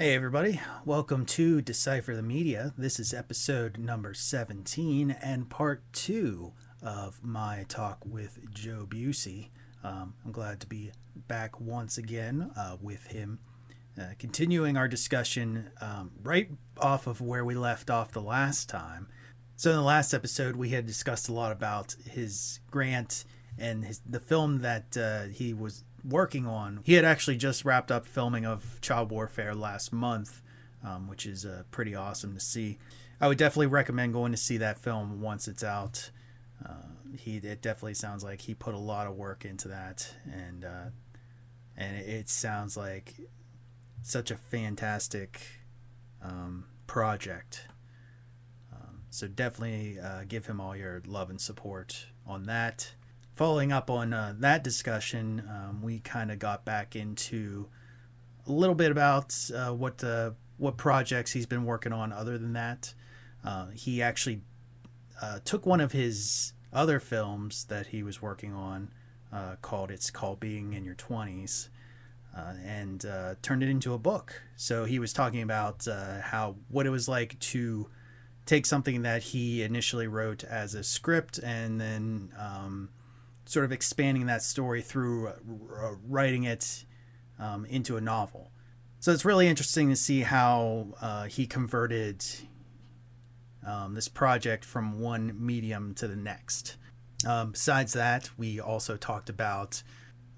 Hey, everybody. Welcome to Decipher the Media. This is episode number 17 and part two of my talk with Joe Busey. Um, I'm glad to be back once again uh, with him, uh, continuing our discussion um, right off of where we left off the last time. So, in the last episode, we had discussed a lot about his grant and his, the film that uh, he was working on. He had actually just wrapped up filming of Child Warfare last month, um, which is uh, pretty awesome to see. I would definitely recommend going to see that film once it's out. Uh, he it definitely sounds like he put a lot of work into that, and uh, and it, sounds like such a fantastic um, project. Um, so definitely uh, give him all your love and support on that following up on uh, that discussion, um, we kind of got back into a little bit about uh, what what projects he's been working on. Other than that, uh, he actually uh, took one of his other films that he was working on, uh, called "It's Called Being in Your 20s, and turned it into a book. So he was talking about how what it was like to take something that he initially wrote as a script and then um, sort of expanding that story through uh, writing it um, into a novel. So it's really interesting to see how uh, he converted um, this project from one medium to the next. Um, besides that, we also talked about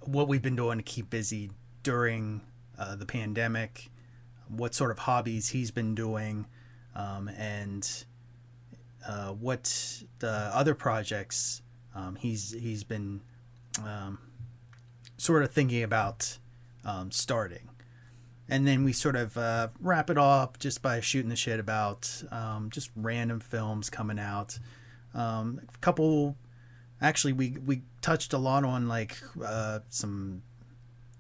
what we've been doing to keep busy during uh, the pandemic, what sort of hobbies he's been doing, um, and uh, what the other projects um, he's he's been um, sort of thinking about um, starting, and then we sort of uh, wrap it up just by shooting the shit about um, just random films coming out. Um, a couple, actually, we we touched a lot on like uh, some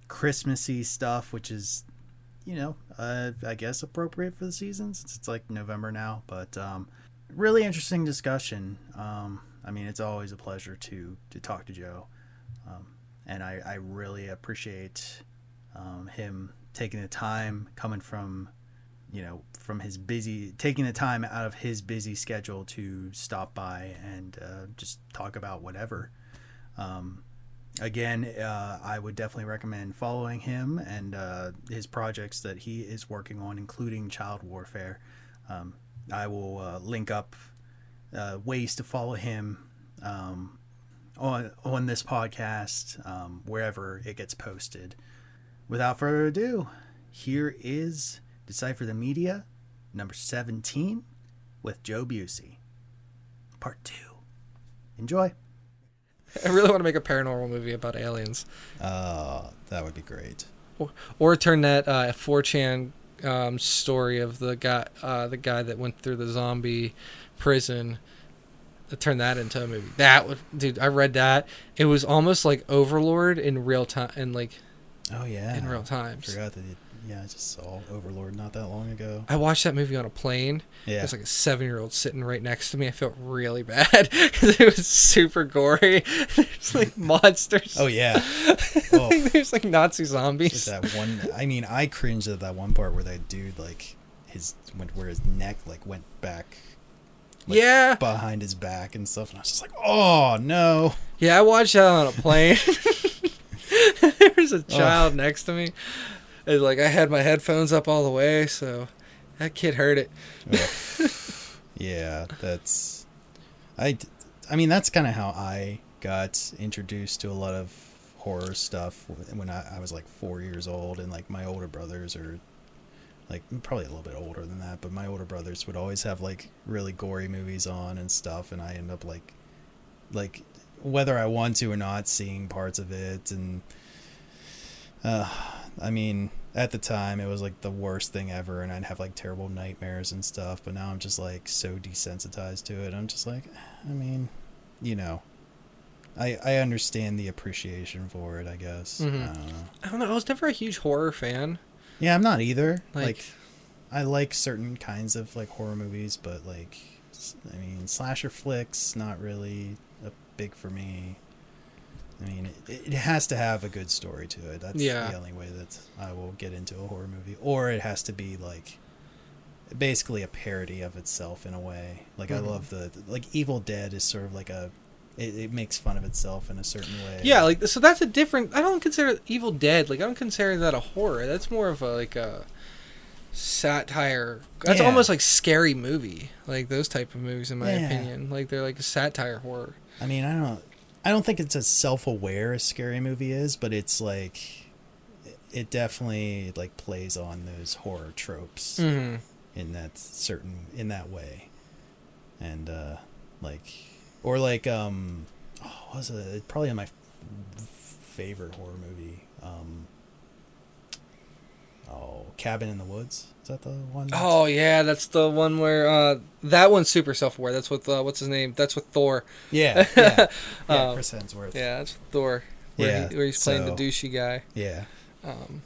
Christmassy stuff, which is you know, uh, I guess appropriate for the season since it's like November now. But um, really interesting discussion. Um, I mean, it's always a pleasure to to talk to Joe, um, and I, I really appreciate um, him taking the time, coming from, you know, from his busy, taking the time out of his busy schedule to stop by and uh, just talk about whatever. Um, again, uh, I would definitely recommend following him and uh, his projects that he is working on, including child warfare. Um, I will uh, link up uh, ways to follow him um, on on this podcast um, wherever it gets posted. Without further ado, here is Decipher the Media number 17 with Joe Busey. Part 2. Enjoy. I really want to make a paranormal movie about aliens. Uh, that would be great. Or, or turn that uh, 4chan um, story of the guy, uh, the guy that went through the zombie prison uh, turn that into a movie. That would, dude. I read that. It was almost like Overlord in real time, and like, oh yeah, in real time. I forgot that. It, yeah, I just saw Overlord not that long ago. I watched that movie on a plane. Yeah, there's like a seven year old sitting right next to me. I felt really bad because it was super gory. there's like monsters. Oh yeah. Oh. there's like Nazi zombies. that one. I mean, I cringed at that one part where that dude like his went where his neck like went back like, yeah. behind his back and stuff and i was just like oh no. Yeah i watched that on a plane. There was a child oh. next to me. And like i had my headphones up all the way so that kid heard it. Yeah that's i i mean that's kind of how i got introduced to a lot of horror stuff when I, I was like four years old and like my older brothers are like probably a little bit older than that, but my older brothers would always have like really gory movies on and stuff, and I end up like, like whether I want to or not, seeing parts of it, and uh, I mean, at the time it was like the worst thing ever, and I'd have like terrible nightmares and stuff. But now I'm just like so desensitized to it. I'm just like, I mean, you know, I I understand the appreciation for it. I guess. Mm-hmm. I don't. I don't know. I was never a huge horror fan. Yeah, I'm not either. Like, like, I like certain kinds of like horror movies, but like, I mean, slasher flicks not really a big for me. I mean, it, it has to have a good story to it. That's Yeah. the only way that I will get into a horror movie. Or it has to be like basically a parody of itself in a way. Like I Mhm. love the like Evil Dead is sort of like a it, it makes fun of itself in a certain way. Yeah, like so that's a different. I don't consider Evil Dead like I don't consider that a horror. That's more of a like a satire. That's Yeah. almost like scary movie, like those type of movies, in my Yeah. opinion. Like they're like a satire horror. I mean, I don't I don't think it's as self-aware as Scary Movie is, but it's like it definitely like plays on those horror tropes. Mm-hmm. in that certain in that way and uh like or like um oh, what was it probably in my favorite horror movie um oh cabin in the woods is that the one Oh yeah, that's the one where uh, that one's super self-aware. That's with uh, what's his name? That's with Thor. yeah yeah, yeah Um, chris hemsworth Yeah, that's Thor. Where, Yeah, he, where he's playing so- the douchey guy. yeah Um,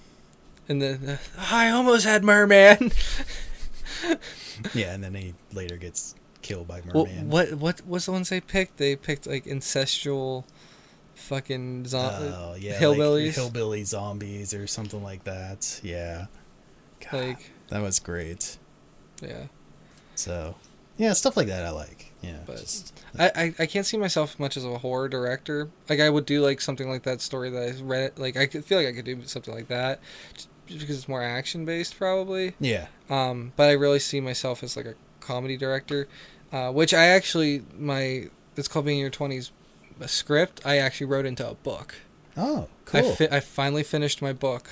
and then uh, I almost had merman. yeah and then he later gets killed by merman what what what's the ones they picked? They picked like ancestral, fucking zo- oh yeah hillbillies. like hillbilly zombies or something like that yeah God, like that was great yeah. So, yeah, stuff like that I like. Yeah, But- just I, I, I can't see myself much as a horror director. Like I would do like something like that story that I read. Like I could feel like I could do something like that, just because it's more action based probably. yeah. Um, but I really see myself as like a comedy director, uh, which I actually my it's called being in your twenties. A script I actually wrote into a book. Oh, I cool. fi- I finally finished my book.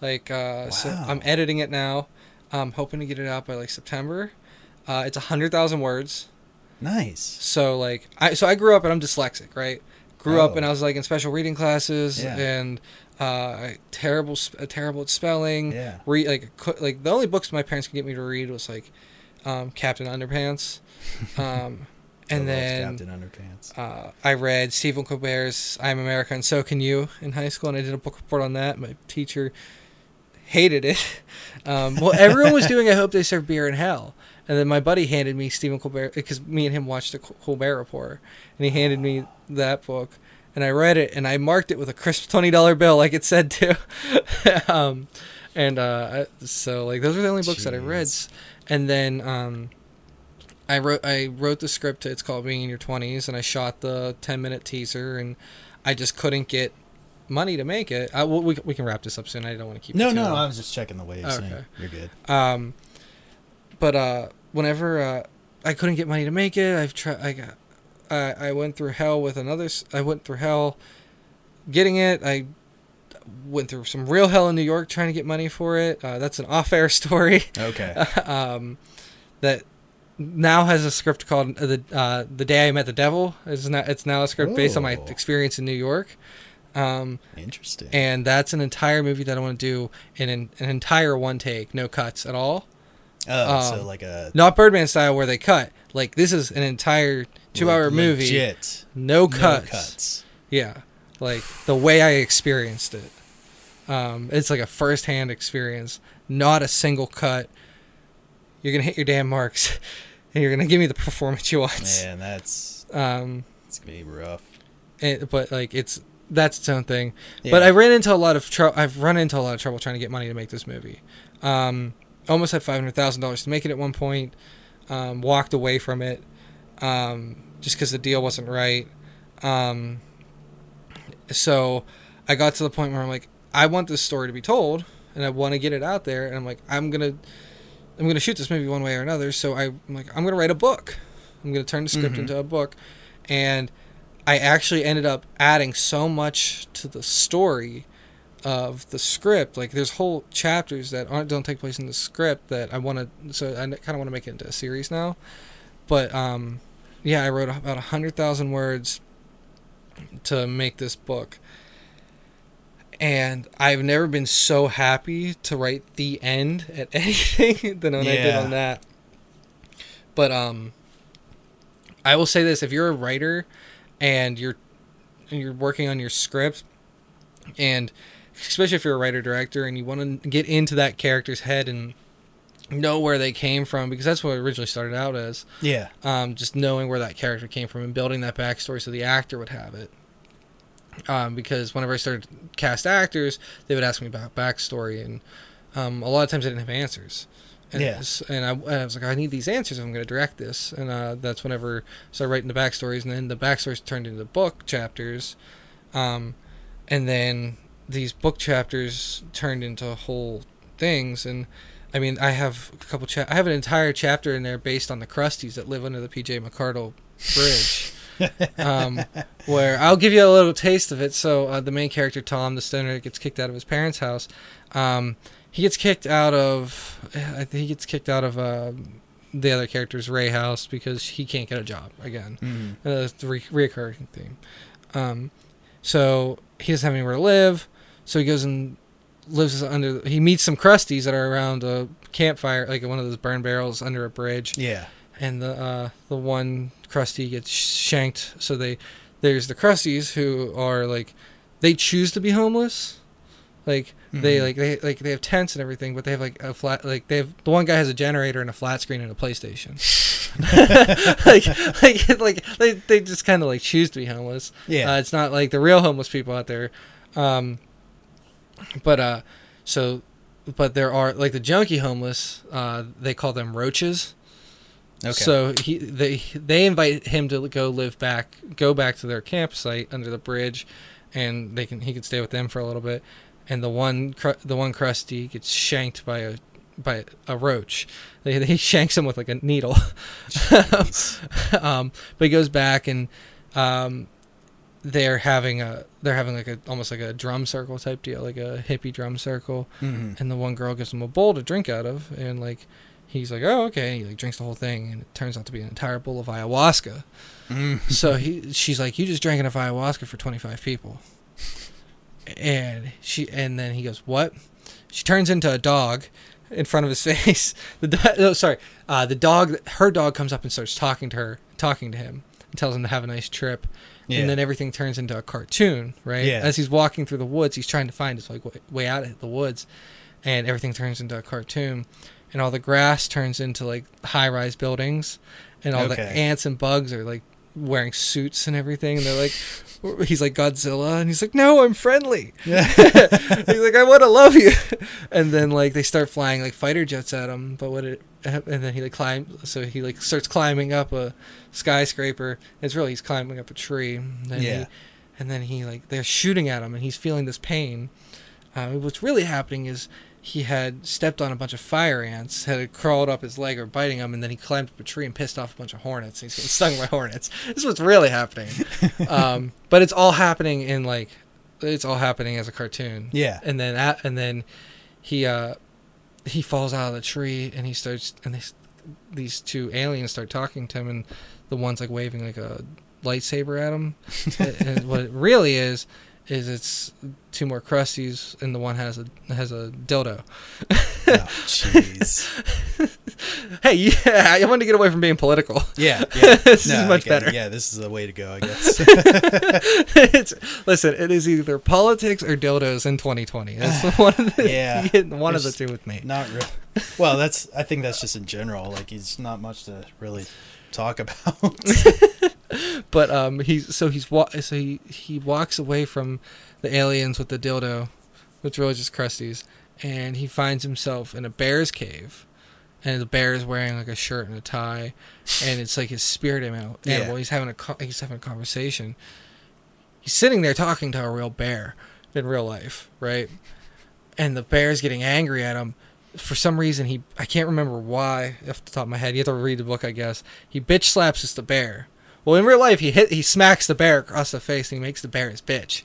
Like uh, so I'm editing it now. I'm hoping to get it out by like September. Uh, it's a hundred thousand words. nice. So like I so I grew up and I'm dyslexic, right? Grew up Oh. and I was like in special reading classes Yeah. and uh, terrible uh, terrible at spelling. Yeah. Read like like the only books my parents could get me to read was like um, Captain Underpants, um, and then Captain Underpants. uh, I read Stephen Colbert's "I'm America and So Can You" in high school, and I did a book report on that. My teacher hated it. Um, well, everyone was doing "I Hope They Serve Beer in Hell," and then my buddy handed me Stephen Colbert because me and him watched the Colbert Report, and he handed me that book, and I read it, and I marked it with a crisp twenty dollar bill, like it said to. um, and uh, so, like, those are the only books that I read, Jeez. And then. Um, I wrote I wrote the script. It's called Being in Your Twenties, and I shot the ten minute teaser, and I just couldn't get money to make it. I, well, we we can wrap this up soon. I don't want to keep No, it no, long. I was just checking the waves. Okay. You're good. Um, but uh, whenever uh, I couldn't get money to make it, I've tried. I got, I I went through hell with another. I went through hell, getting it. I went through some real hell in New York trying to get money for it. Uh, that's an off-air story. Okay. um, that now has a script called uh, the uh, the day I met the devil. It's now it's now a script based on my experience in New York. Um, Interesting. and that's an entire movie that I want to do in an, an entire one take, no cuts at all. oh, um, so like a Not Birdman style where they cut. Like this is an entire two hour le- movie, no No cuts. cuts. Yeah, like the way I experienced it. Um, it's like a first hand experience, not a single cut. You're gonna hit your damn marks, and you're gonna give me the performance you want. Man, that's Um, it's gonna be rough. it, but like it's that's its own thing. Yeah. But I ran into a lot of trouble. I've run into a lot of trouble trying to get money to make this movie. Um, almost had five hundred thousand dollars to make it at one point. Um, walked away from it um, just because the deal wasn't right. Um, so I got to the point where I'm like, I want this story to be told, and I want to get it out there. And I'm like, I'm gonna, I'm gonna shoot this movie one way or another. So I, I'm like, I'm gonna write a book. I'm gonna turn the script Mhm. into a book, and I actually ended up adding so much to the story of the script. Like there's whole chapters that aren't don't take place in the script that I want to. So I kind of want to make it into a series now. But um, yeah, I wrote about a hundred thousand words to make this book, and I've never been so happy to write the end at anything than when I did on that. But um, I will say this: if you're a writer and you're and you're working on your script, and especially if you're a writer director and you want to get into that character's head and know where they came from, because that's what it originally started out as Yeah. um, just knowing where that character came from and building that backstory so the actor would have it. um, because whenever I started cast actors, they would ask me about backstory, and um, a lot of times I didn't have answers. And, Yeah. s- and I, and I was like, I need these answers if I'm going to direct this. And uh, that's whenever I started writing the backstories, and then the backstories turned into book chapters. Um, and then these book chapters turned into whole things. And I mean, I have a couple, cha- I have an entire chapter in there based on the Crusties that live under the PJ McArdle Bridge um, where I'll give you a little taste of it. So uh, the main character Tom, the stoner, gets kicked out of his parents' house. Um, he gets kicked out of. I think he gets kicked out of uh, the other character's Ray house because he can't get a job again. Mhm. Uh, it's the re- reoccurring theme. Um, so he doesn't have anywhere to live. So he goes and lives under. He meets some crusties that are around a campfire, like one of those burn barrels under a bridge Yeah. and the uh, the one crusty gets shanked. So they there's the crusties who are like they choose to be homeless. Like they Mhm. like they like they have tents and everything, but they have like a flat like they have the one guy has a generator and a flat screen and a PlayStation. like like like they they just kind of like choose to be homeless. Yeah. Uh, it's not like the real homeless people out there. Um, but uh, so, but there are like the junkie homeless. Uh, they call them roaches. okay. So he they they invite him to go live back, go back to their campsite under the bridge, and they can he can stay with them for a little bit. And the one the one crusty gets shanked by a by a roach. They they shanks him with like a needle. um, but he goes back and um, they're having a they're having like a almost like a drum circle type deal, like a hippie drum circle. Mhm. and the one girl gives him a bowl to drink out of and like he's like oh okay. And he like drinks the whole thing and it turns out to be an entire bowl of ayahuasca. Mm. so he she's like you just drank enough ayahuasca for 25 people. And she and then he goes what? She turns into a dog in front of his face. The do- oh, sorry. Uh, the dog her dog comes up and starts talking to her talking to him and tells him to have a nice trip Yeah. and then everything turns into a cartoon, right? Yeah. As he's walking through the woods, he's trying to find his like way, way out of the woods, and everything turns into a cartoon, and all the grass turns into like high-rise buildings, and all the ants and bugs are like wearing suits and everything, and they're like, he's like Godzilla, and he's like, no, I'm friendly. yeah. he's like, I want to love you, and then like they start flying like fighter jets at him, but what it and then he like climbs, so he like starts climbing up a skyscraper. It's really he's climbing up a tree. And then Yeah. He, and then he like they're shooting at him, and he's feeling this pain. Uh, what's really happening is he had stepped on a bunch of fire ants, had crawled up his leg or biting him, and then he climbed up a tree and pissed off a bunch of hornets. He's getting stung by hornets. This is what's really happening. um, but it's all happening in like, it's all happening as a cartoon Yeah. and then at, and then he uh he falls out of the tree and he starts and they, these two aliens start talking to him and the one's like waving like a lightsaber at him and, and what it really is is it's two more crusties and the one has a has a dildo Oh, Jeez. hey yeah i wanted to get away from being political yeah. Yeah. this No, is much better Yeah, this is the way to go, I guess. it's, listen it is either politics or dildos in 2020 that's one of the Yeah. one of the two with me not real. Well, that's. I think that's just in general. Like, it's not much to really talk about. but um he's so he's wa- so he he walks away from the aliens with the dildo which really just crusties and he finds himself in a bear's cave and the bear is wearing like a shirt and a tie and it's like his spirit animal Yeah. he's having a co- he's having a conversation he's sitting there talking to a real bear in real life right and the bear's getting angry at him for some reason he I can't remember why off the top of my head. You have to read the book, I guess. He bitch slaps the bear. Well, in real life, he hit he smacks the bear across the face and he makes the bear his bitch.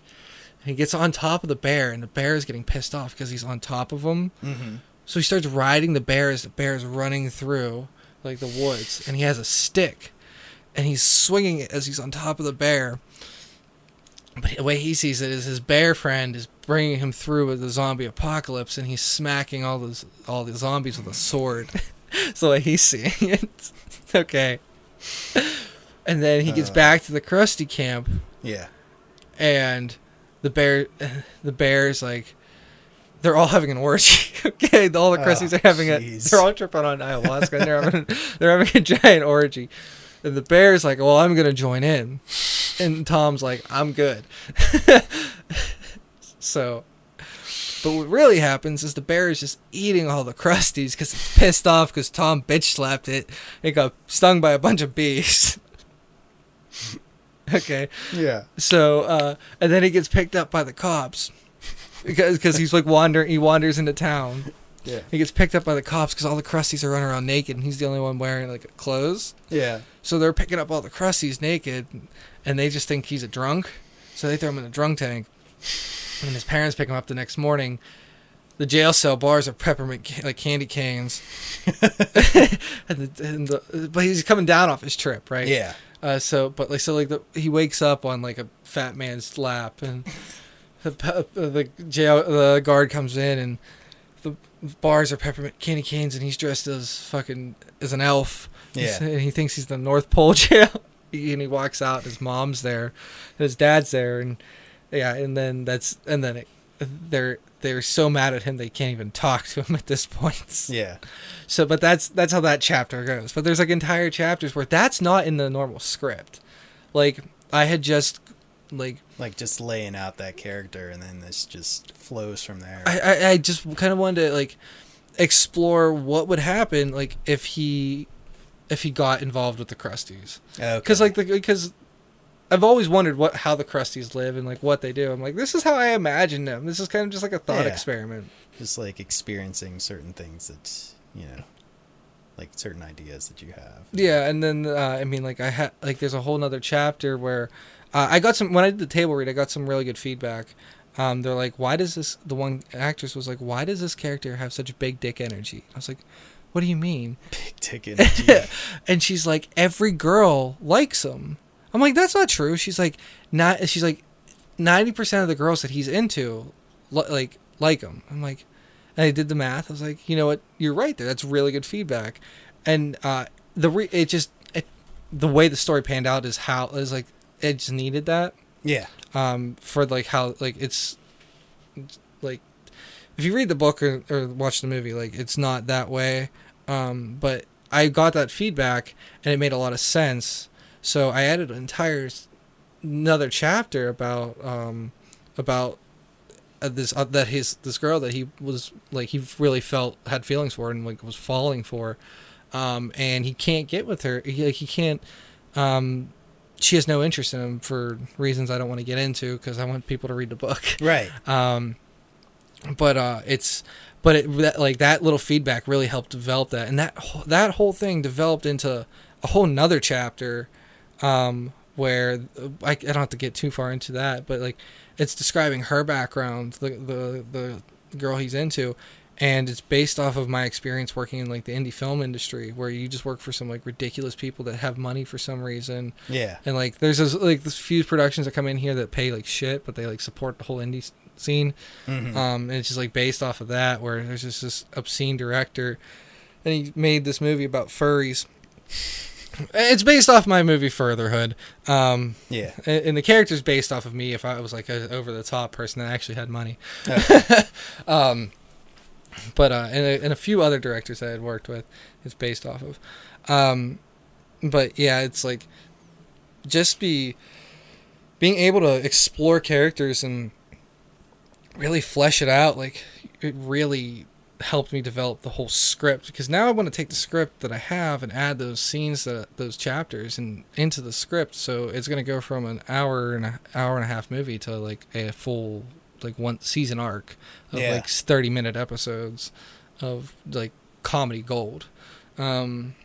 He gets on top of the bear and the bear is getting pissed off because he's on top of him. mm-hmm. So he starts riding the bear as the bear is running through like the woods, and he has a stick, and he's swinging it as he's on top of the bear. But the way he sees it is his bear friend is bringing him through with the zombie apocalypse, and he's smacking all those all the zombies with a sword. Way he's seeing it. okay. And then he gets Uh. back to the Crusty camp, Yeah. and the bear the bear's like they're all having an orgy okay all the Oh, crusties are having a they're all tripping on ayahuasca and they're having they're having a giant orgy and the bear's like well i'm gonna join in and Tom's like, I'm good. so, but what really happens is the bear is just eating all the crusties because it's pissed off because Tom bitch slapped it. It got stung by a bunch of bees. okay. Yeah. So, uh, and then he gets picked up by the cops because cause he's like wandering. He wanders into town. Yeah. He gets picked up by the cops because all the crusties are running around naked, and he's the only one wearing like clothes. Yeah. So they're picking up all the crusties naked, and they just think he's a drunk. So they throw him in the drunk tank. And his parents pick him up the next morning. The jail cell bars are peppermint ca- like candy canes, and, the, and the, but he's coming down off his trip, right? Yeah. Uh, so, but like, so like the he wakes up on like a fat man's lap, and the the jail the guard comes in, and the bars are peppermint candy canes, and he's dressed as fucking as an elf. Yeah. and he thinks he's the North Pole jail, and he walks out. His mom's there, his dad's there, and yeah, and then that's and then it, they're they're so mad at him they can't even talk to him at this point. Yeah. So, but that's that's how that chapter goes. But there's like entire chapters where that's not in the normal script. Like I had just like Like just laying out that character, and then this just flows from there. I I, I just kind of wanted to like explore what would happen like if he if he got involved with the Crusties. okay. Because like the because I've always wondered what how the Crusties live and like what they do. I'm like this is how I imagine them. This is kind of just like a thought Yeah. experiment. just like experiencing certain things that you know, like certain ideas that you have. Yeah, and then uh, I mean, like I had like there's a whole nother chapter where uh, I got some when I did the table read, I got some really good feedback. Um, they're like, why does this? The one actress was like, why does this character have such big dick energy? I was like, what do you mean? Big dick energy. and she's like, every girl likes him. I'm like, that's not true. She's like, not. She's like, ninety percent of the girls that he's into, li- like, like him. I'm like, and I did the math. I was like, you know what? You're right there. That's really good feedback. And uh, the re- it just it, the way the story panned out is how is like it just needed that yeah. um for like how like it's like if you read the book or, or watch the movie like it's not that way um but i got that feedback and it made a lot of sense so i added an entire another chapter about um about uh, this uh, that his this girl that he was like he really felt had feelings for and like was falling for um and he can't get with her he like he can't um she has no interest in him for reasons I don't want to get into because I want people to read the book. Right. Um, but uh, it's but it that, like that little feedback really helped develop that, and that that whole thing developed into a whole nother chapter, um, where I, I don't have to get too far into that, but like it's describing her background, the the the girl he's into. And it's based off of my experience working in like the indie film industry, where you just work for some like ridiculous people that have money for some reason, Yeah. and like there's this, like this few productions that come in here that pay like shit, but they like support the whole indie scene. Mhm. Um, and it's just like based off of that, where there's just this obscene director, and he made this movie about furries. It's based off my movie Furtherhood, um, yeah. and, the character's based off of me. If I was like an over the top person that actually had money, Okay. um, but uh, and a, and a few other directors I had worked with, it's based off of. Um, but yeah, it's like just be being able to explore characters and really flesh it out. Like it really helped me develop the whole script because now I want to take the script that I have and add those scenes that those chapters and into the script. So it's gonna go from an hour and a hour and a half movie to like a full like one season arc of Yeah. like 30 minute episodes of like comedy gold. Um,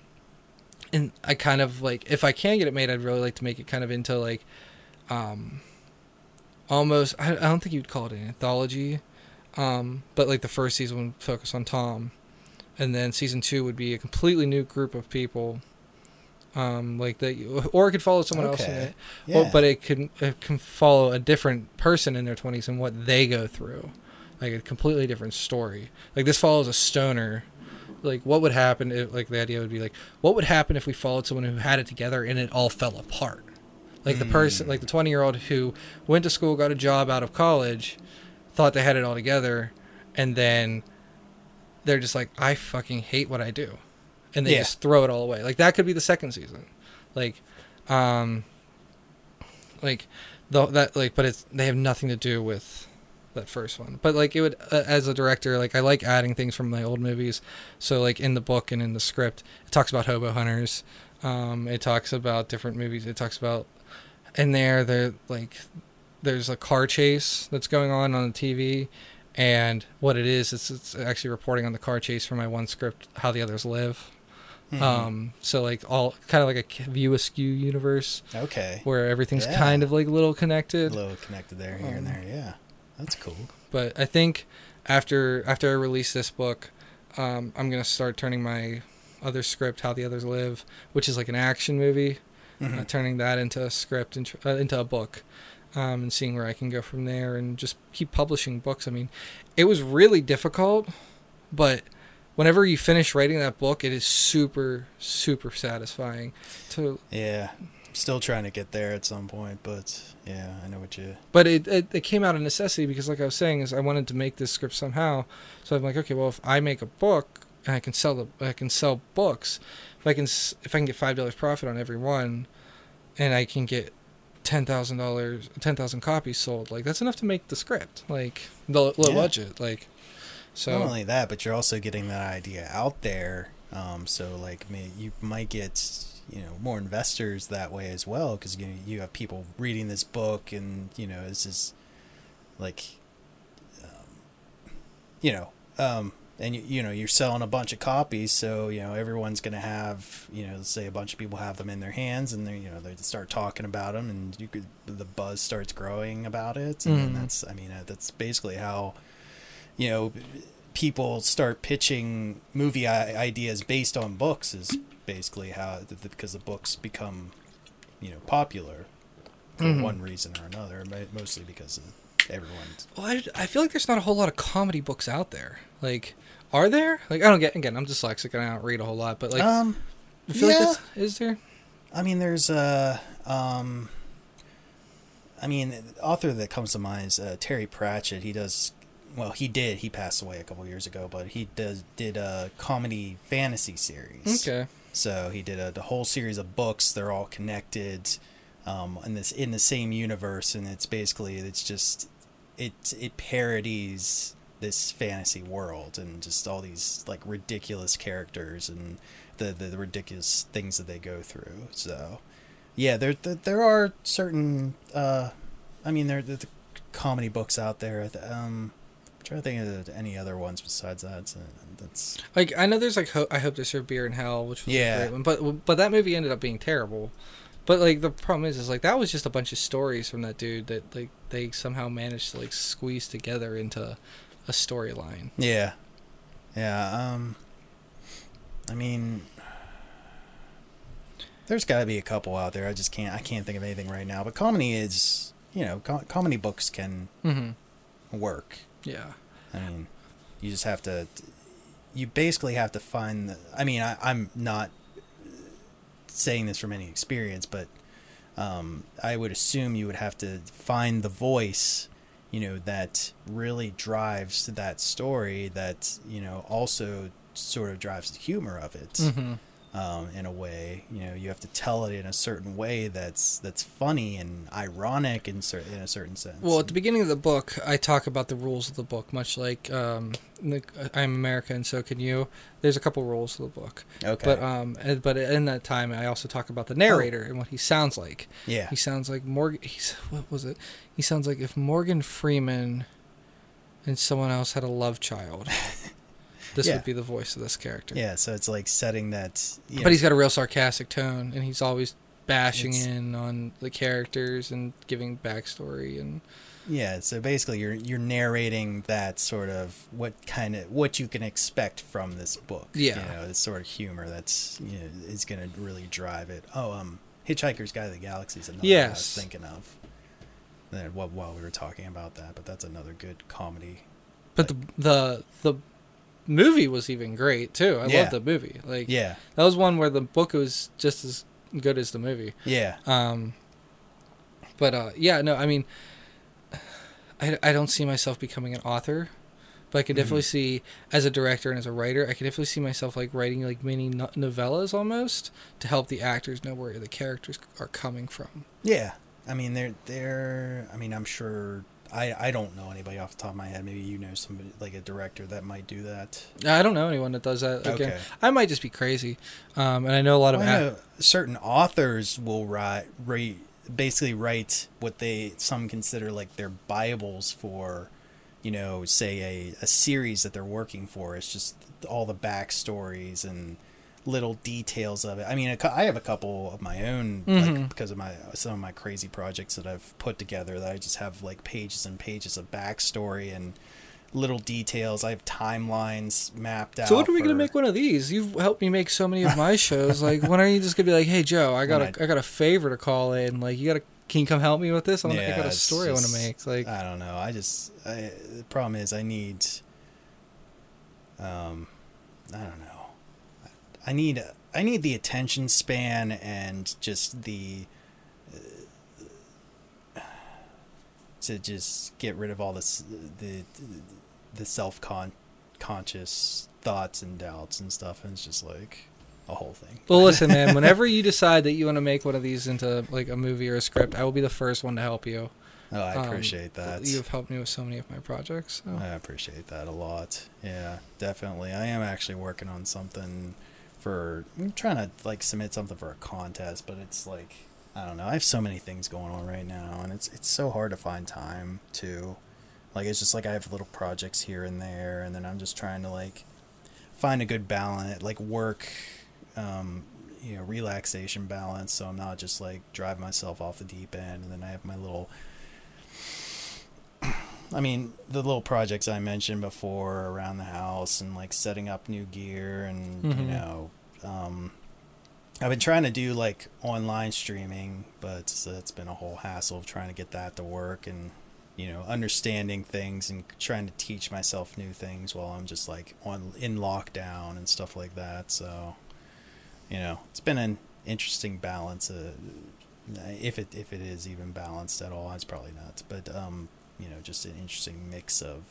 and I kind of like if I can get it made, I'd really like to make it kind of into like, um, almost I, I don't think you'd call it an anthology, um, but like the first season would focus on Tom, and then season two would be a completely new group of people. Um, like that, or it could follow someone else in Okay. it. Yeah. Well, but it can it can follow a different person in their twenties and what they go through, like a completely different story. Like this follows a stoner. Like what would happen if like the idea would be like what would happen if we followed someone who had it together and it all fell apart. Like the person, Mm. like the twenty year old who went to school, got a job out of college, thought they had it all together, and then they're just like, I fucking hate what I do, and they Yeah. just throw it all away. Like that could be the second season. Like, um, like the that like but it's they have nothing to do with that first one but like it would uh, as a director like i like adding things from my old movies so like in the book and in the script it talks about hobo hunters um it talks about different movies it talks about in there they're like there's a car chase that's going on on the tv and what it is is it's actually reporting on the car chase for my one script how the others live Mhm. um so like all kind of like a view askew universe okay. where everything's Yeah. kind of like a little A connected little connected there, here and Um, there. Yeah, that's cool. but i think after after i release this book um, i'm gonna start turning my other script how the others live which is like an action movie Mhm. uh, turning that into a script and uh, into a book um, and seeing where i can go from there and just keep publishing books i mean it was really difficult but whenever you finish writing that book it is super super satisfying to Yeah, still trying to get there at some point, but yeah, I know what you. but it, it it came out of necessity because like I was saying is I wanted to make this script somehow. So I'm like, okay, well if I make a book and I can sell the I can sell books, if I can s- if I can get five dollars profit on every one, and I can get ten thousand dollars ten thousand copies sold, like that's enough to make the script, like the low Yeah. budget, like. So Not only that, but you're also getting that idea out there. Um, so like, may, you might get you know more investors that way as well because you you have people reading this book and you know this is like, um, you know, um, and you, you know you're selling a bunch of copies, so you know everyone's gonna have you know say a bunch of people have them in their hands and they you know they start talking about them and you could the buzz starts growing about it and Mhm. that's I mean uh, that's basically how you know people start pitching movie ideas based on books is basically how because the books become you know popular for Mhm. one reason or another mostly because of everyone's Well, I, I feel like there's not a whole lot of comedy books out there. Like, are there? Like, I don't get. Again, I'm dyslexic and I don't read a whole lot. But like, um I feel yeah. like is there? i mean there's uh um i mean the author that comes to mind is uh, terry pratchett he does well he did he passed away a couple years ago but he does did a comedy fantasy series Okay. So he did a the whole series of books. They're all connected, um, in this in the same universe, and it's basically it's just it it parodies this fantasy world and just all these like ridiculous characters and the the, the ridiculous things that they go through. So yeah, there there, there are certain. Uh, I mean, there the comedy books out there. Um, I'm trying to think of any other ones besides that. So that's Like I know there's like Ho- I hope they serve beer in hell, which was Yeah. a great one, but but that movie ended up being terrible. But like the problem is, is like that was just a bunch of stories from that dude that like they somehow managed to like squeeze together into a storyline. Yeah. Yeah, um I mean there's got to be a couple out there. I just can't I can't think of anything right now, but comedy is, you know, com- comedy books can Mm-hmm. work. Yeah. I mean, you just have to you basically have to find the I mean, I I'm not saying this from any experience, but um, I would assume you would have to find the voice, you know, that really drives that story. That you know also sort of drives the humor of it Mm-hmm. Um, in a way. You know, you have to tell it in a certain way that's that's funny and ironic in cer- in a certain sense. Well, at the beginning of the book, I talk about the rules of the book, much like um, I'm America and so can you. There's a couple rules of the book, okay, but um, but in that time, I also talk about the narrator and what he sounds like. yeah, He sounds like Morgan. He's what was it? He sounds like if Morgan Freeman and someone else had a love child. This Yeah. would be the voice of this character. yeah. So it's like setting that. But he's got a real sarcastic tone, and he's always bashing in on the characters and giving backstory and Yeah, so basically you're you're narrating that sort of what kind of what you can expect from this book. Yeah. You know, this sort of humor that's you know is gonna really drive it. Oh, um Hitchhiker's Guide to the Galaxy is another one I was thinking of. Then while while we were talking about that, but that's another good comedy. But the the the movie was even great too. I Yeah. love the movie. Like Yeah. that was one where the book was just as good as the movie. Yeah. Um, but uh, yeah, no, I mean, I, I don't see myself becoming an author, but I could definitely Mhm. see as a director and as a writer, I could definitely see myself like writing like mini no- novellas almost to help the actors know where the characters are coming from. Yeah. I mean, they're they're. I mean, I'm sure. I I don't know anybody off the top of my head. Maybe you know somebody like a director that might do that. I don't know anyone that does that. Again, Okay. I might just be crazy. Um, and I know a lot of. Well, I know certain authors will write, write basically write what they some consider like their bibles for, you know, say a, a series that they're working for. It's just all the backstories and little details of it. I mean, I have a couple of my own Mhm. like because of my some of my crazy projects that I've put together that I just have like pages and pages of backstory and little details. I have timelines mapped out. So when are we gonna make one of these? You've helped me make so many of my shows. Like, when are you just gonna be like, "Hey, Joe, I got When a, I got a favor to call in. Like, you gotta, can you come help me with this? I, wanna, I got a story I want to just- make. Like, I don't know. I just I, the problem is I need um I don't know. I need I need the attention span and just the uh, to just get rid of all this the the self con conscious thoughts and doubts and stuff and it's just like a whole thing. well, listen, man. Whenever you decide that you want to make one of these into like a movie or a script, I will be the first one to help you. Oh, I Um, appreciate that. You've helped me with so many of my projects. So. I appreciate that a lot. Yeah, definitely. I am actually working on something for. I'm trying to like submit something for a contest, but it's like I don't know. I have so many things going on right now, and it's it's so hard to find time to. Like it's just like I have little projects here and there, and then I'm just trying to like find a good balance, like work, um, you know, relaxation balance, so I'm not just like driving myself off the deep end, and then I have my little I mean, the little projects I mentioned before around the house and like setting up new gear and you Mhm. know, um, I've been trying to do like online streaming, but it's, it's been a whole hassle of trying to get that to work and you know, understanding things and trying to teach myself new things while I'm just like on in lockdown and stuff like that. So, you know, it's been an interesting balance. Uh, if it if it is even balanced at all, it's probably not. But um, you know, just an interesting mix of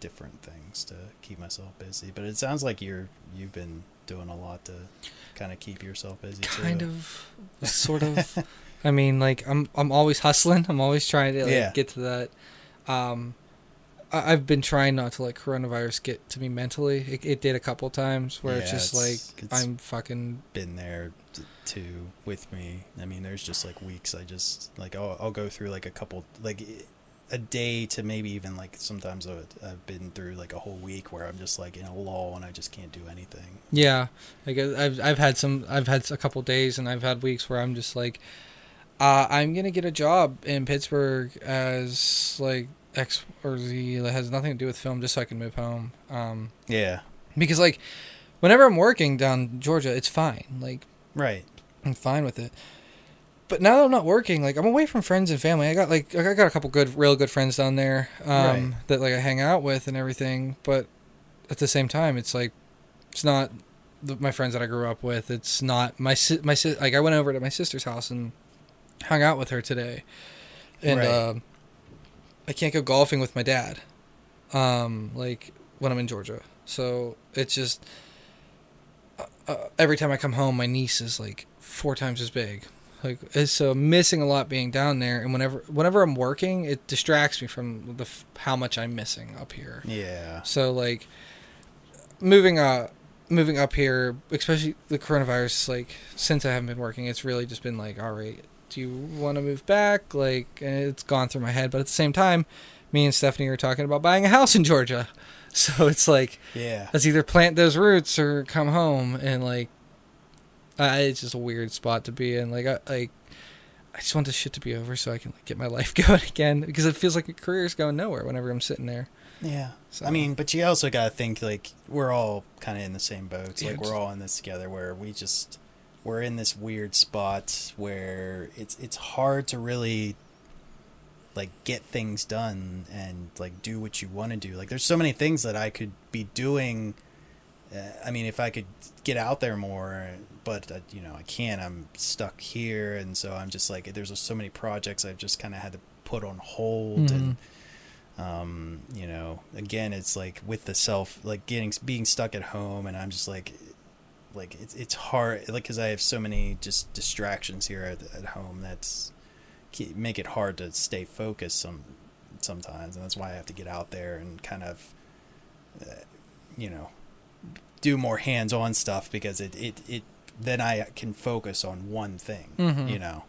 different things to keep myself busy. But it sounds like you're you've been doing a lot to kind of keep yourself busy. kind too. of sort of i mean like i'm i'm always hustling i'm always trying to like, Yeah. get to that um I- i've been trying not to let coronavirus get to me mentally it, it did a couple times where it's just it's- like it's- i'm fucking been there too with me. I mean, there's just like weeks I just like I'll, I'll go through like a couple like a day to maybe even like sometimes I've, I've been through like a whole week where I'm just like in a lull and I just can't do anything. yeah like I- i've i've had some i've had a couple days and i've had weeks where i'm just like uh i'm gonna get a job in pittsburgh as like x or z that has nothing to do with film just so i can move home um Yeah, because like whenever i'm working down georgia it's fine like right. I'm fine with it. But now that I'm not working, like I'm away from friends and family. I got like I got a couple good, real good friends down there um, Right. that like I hang out with and everything. But at the same time, it's like it's not the, my friends that I grew up with. It's not my si- my si- like I went over to my sister's house and hung out with her today, and Right. um I can't go golfing with my dad, um, like when I'm in Georgia. So it's just uh, uh, every time I come home, my niece is like four times as big. Like it's so missing a lot being down there, and whenever whenever I'm working, it distracts me from the how much I'm missing up here. Yeah, So like moving uh moving up here, especially the coronavirus, like since I haven't been working, it's really just been like, all right, do you want to move back? Like it's gone through my head, but at the same time, me and Stephanie are talking about buying a house in Georgia. So it's like yeah. let's either plant those roots or come home and like uh, it's just a weird spot to be in like I like I just want this shit to be over so I can like, get my life going again because it feels like a career's going nowhere whenever I'm sitting there. Yeah. So I mean, but you also got to think like we're all kind of in the same boat. Like we're all in this together where we just we're in this weird spot where it's it's hard to really like get things done and like do what you want to do. Like there's so many things that I could be doing uh, I mean, if I could get out there more, but uh, you know, I can't. I'm stuck here, and so I'm just like, there's so many projects I've just kind of had to put on hold, and um, you know, again, it's like with the self, like getting being stuck at home, and I'm just like, like it's it's hard, like because I have so many just distractions here at, at home. That's make it hard to stay focused some sometimes, and that's why I have to get out there and kind of, uh, you know, do more hands-on stuff because it it it then I can focus on one thing, Mhm. you know,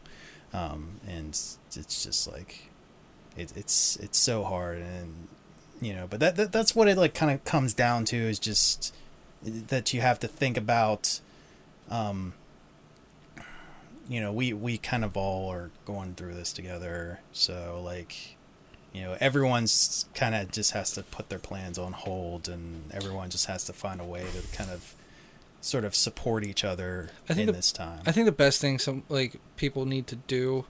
um, and it's it's just like it, it's it's so hard and you know but that, that that's what it like kind of comes down to is just that you have to think about um you know we we kind of all are going through this together so like you know everyone's kind of just has to put their plans on hold and everyone just has to find a way to kind of sort of support each other I think in the- this time I think the best thing some like people need to do.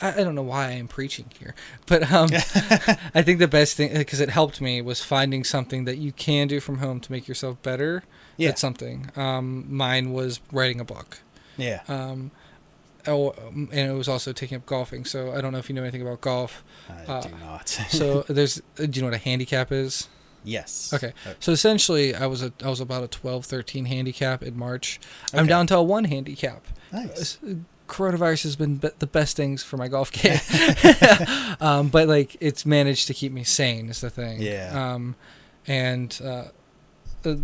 I, I don't know why I am preaching here, but um, I think the best thing because it helped me was finding something that you can do from home to make yourself better yeah at something. Um, mine was writing a book. yeah Um, oh, um, and it was also taking up golfing. So I don't know if you know anything about golf. I uh, do not So there's, uh, do you know what a handicap is? yes Okay. Uh, So essentially, I was a I was about a 12, 13 handicap in March. I'm down to a one handicap. nice Uh, Coronavirus has been be- the best things for my golf game, um, but like it's managed to keep me sane is the thing. Yeah. Um, and uh, uh,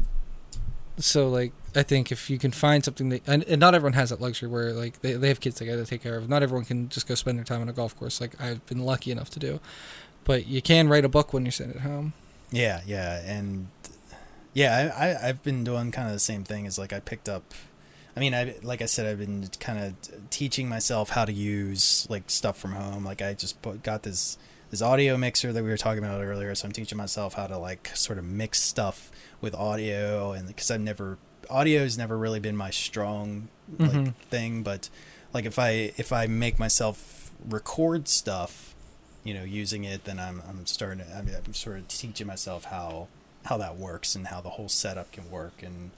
so like I think if you can find something that and, and not everyone has that luxury where like they, they have kids they got to take care of. Not everyone can just go spend their time on a golf course like I've been lucky enough to do. But you can write a book when you're sitting at home. Yeah, yeah, and yeah, I, I I've been doing kind of the same thing. As like I picked up, I mean, I like I said, I've been kind of teaching myself how to use like stuff from home. Like I just put, got this this audio mixer that we were talking about earlier, so I'm teaching myself how to like sort of mix stuff with audio, and because I've never audio's never really been my strong like Mhm. thing, but like if I if I make myself record stuff you know using it then i'm i'm starting to, I mean, i'm sort of teaching myself how how that works and how the whole setup can work and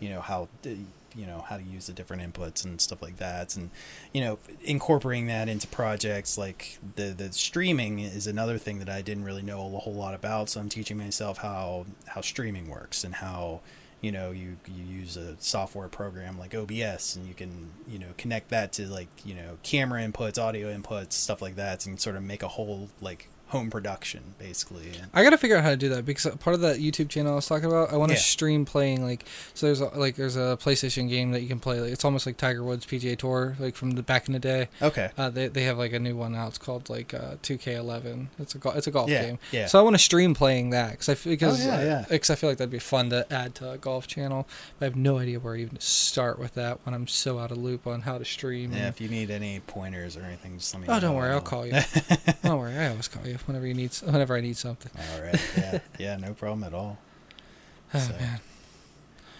you know how the- you know how to use the different inputs and stuff like that. And you know incorporating that into projects like the the streaming is another thing that I didn't really know a whole lot about. So I'm teaching myself how how streaming works and how you know you you use a software program like OBS and you can you know connect that to like you know camera inputs audio inputs stuff like that and sort of make a whole like home production basically I gotta figure out how to do that because part of that YouTube channel I was talking about, I want to Yeah. stream playing like so. There's a, like there's a PlayStation game that you can play. Like, it's almost like Tiger Woods PGA Tour, like from the back in the day. okay Uh, they they have like a new one now. It's called like uh, 2K11. It's a go- it's a golf yeah game. yeah So I want to stream playing that because I because Oh, yeah, uh, yeah. because I feel like that'd be fun to add to a golf channel. But I have no idea where even to start with that when I'm so out of loop on how to stream. yeah and- if you need any pointers or anything just let me oh, know don't worry, I'll call you. don't worry, I always call you whenever you need whenever I need something. all right yeah yeah no problem at all Oh So, man.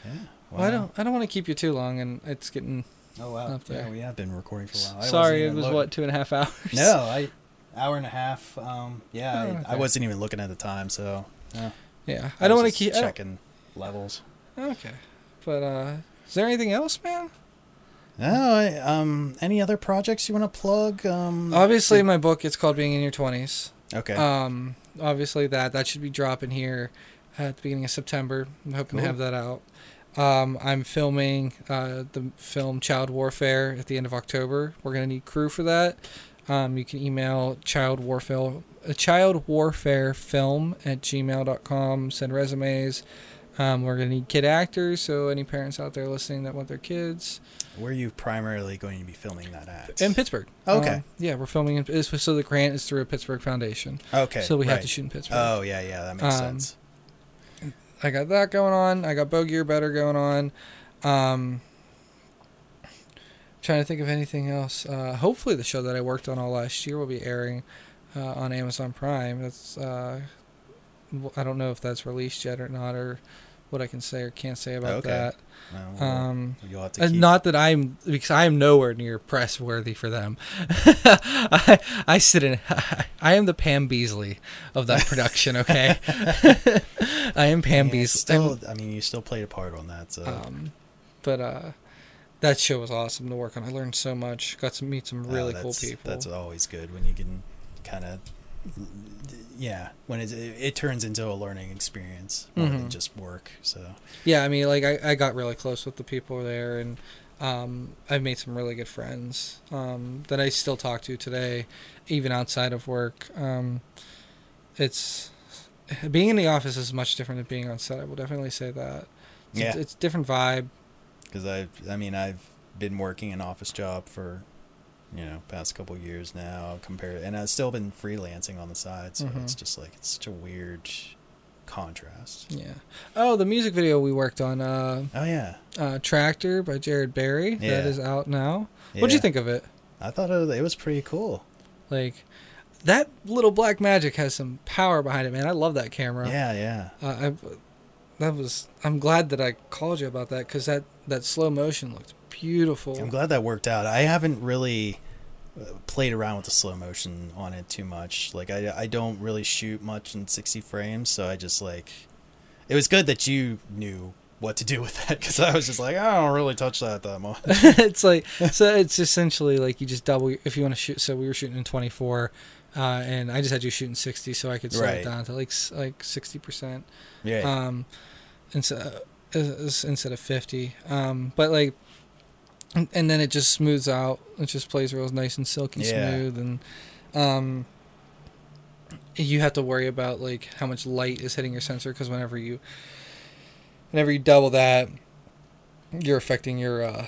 yeah Well, I don't. I don't want to keep you too long, and it's getting. oh wow up there. yeah we have been recording for a while I sorry, it was what two and a half hours. no I hour and a half um yeah Oh, I, I wasn't even looking at the time so yeah, Yeah, I don't want to keep. Checking levels Okay, but uh, is there anything else, man? no I, um any other projects you want to plug um Obviously, my book. It's called Being in Your Twenties. Okay Um, obviously that that should be dropping here at the beginning of September. I'm hoping to have that out. Um, I'm filming uh, the film Child Warfare at the end of October. We're gonna need crew for that. Um, you can email child warfare uh, child warfare film at gmail.com. Send resumes. Um, we're gonna need kid actors, so any parents out there listening that want their kids where are you primarily going to be filming that at in Pittsburgh. Okay. Um, yeah, we're filming in so the grant is through a Pittsburgh Foundation. okay so we have to shoot in Pittsburgh. oh yeah yeah that makes Um, sense I got that going on. I got Bow Gear Better going on. Um, trying to think of anything else. Uh, hopefully, the show that I worked on all last year will be airing uh, on Amazon Prime. That's uh, I don't know if that's released yet or not, or what I can say or can't say about Okay. that. Well, Um, you'll have to keep not that I'm because I am nowhere near press worthy for them. I, I sit in. I am the Pam Beesly of that production. Okay, I am Pam Yeah, Beesly. I'm- Still, I mean, you still played a part on that, so um, but uh, that show was awesome to work on. I learned so much. Got to meet some really cool people. That's always good when you can kind of, yeah, when it, it turns into a learning experience more than Mhm. just work. So yeah, I mean, like I, I got really close with the people there, and Um, I've made some really good friends um, that I still talk to today, even outside of work. Um, it's being in the office is much different than being on set. I will definitely say that. It's, Yeah. it's different vibe. because I've I mean I've been working an office job for you know past couple years now compared and I've still been freelancing on the side so Mhm. it's just like it's such a weird contrast. Yeah. Oh, the music video we worked on, uh, Oh yeah, uh, "Tractor" by Jared Barry, Yeah. that is out now. What'd you think of it? I thought it was, it was pretty cool. Like, that little Blackmagic has some power behind it, man. I love that camera. Yeah, yeah, Uh, I, that was. I'm glad that I called you about that because that that slow motion looked beautiful. I'm glad that worked out. I haven't really uh, played around with the slow motion on it too much. Like I I don't really shoot much in 60 frames, so I just like it was good that you knew what to do with that because I was just like I don't really touch that that much. it's like so. It's essentially like you just double if you want to shoot. So we were shooting in 24, uh, and I just had you shooting 60, so I could slow Right. it down to like like 60 percent. Yeah. um, instead instead of fifty. Um, but like, and, and then it just smooths out. It just plays real nice and silky Yeah. smooth, and um, you have to worry about like how much light is hitting your sensor because whenever you, whenever you double that, you're affecting your uh,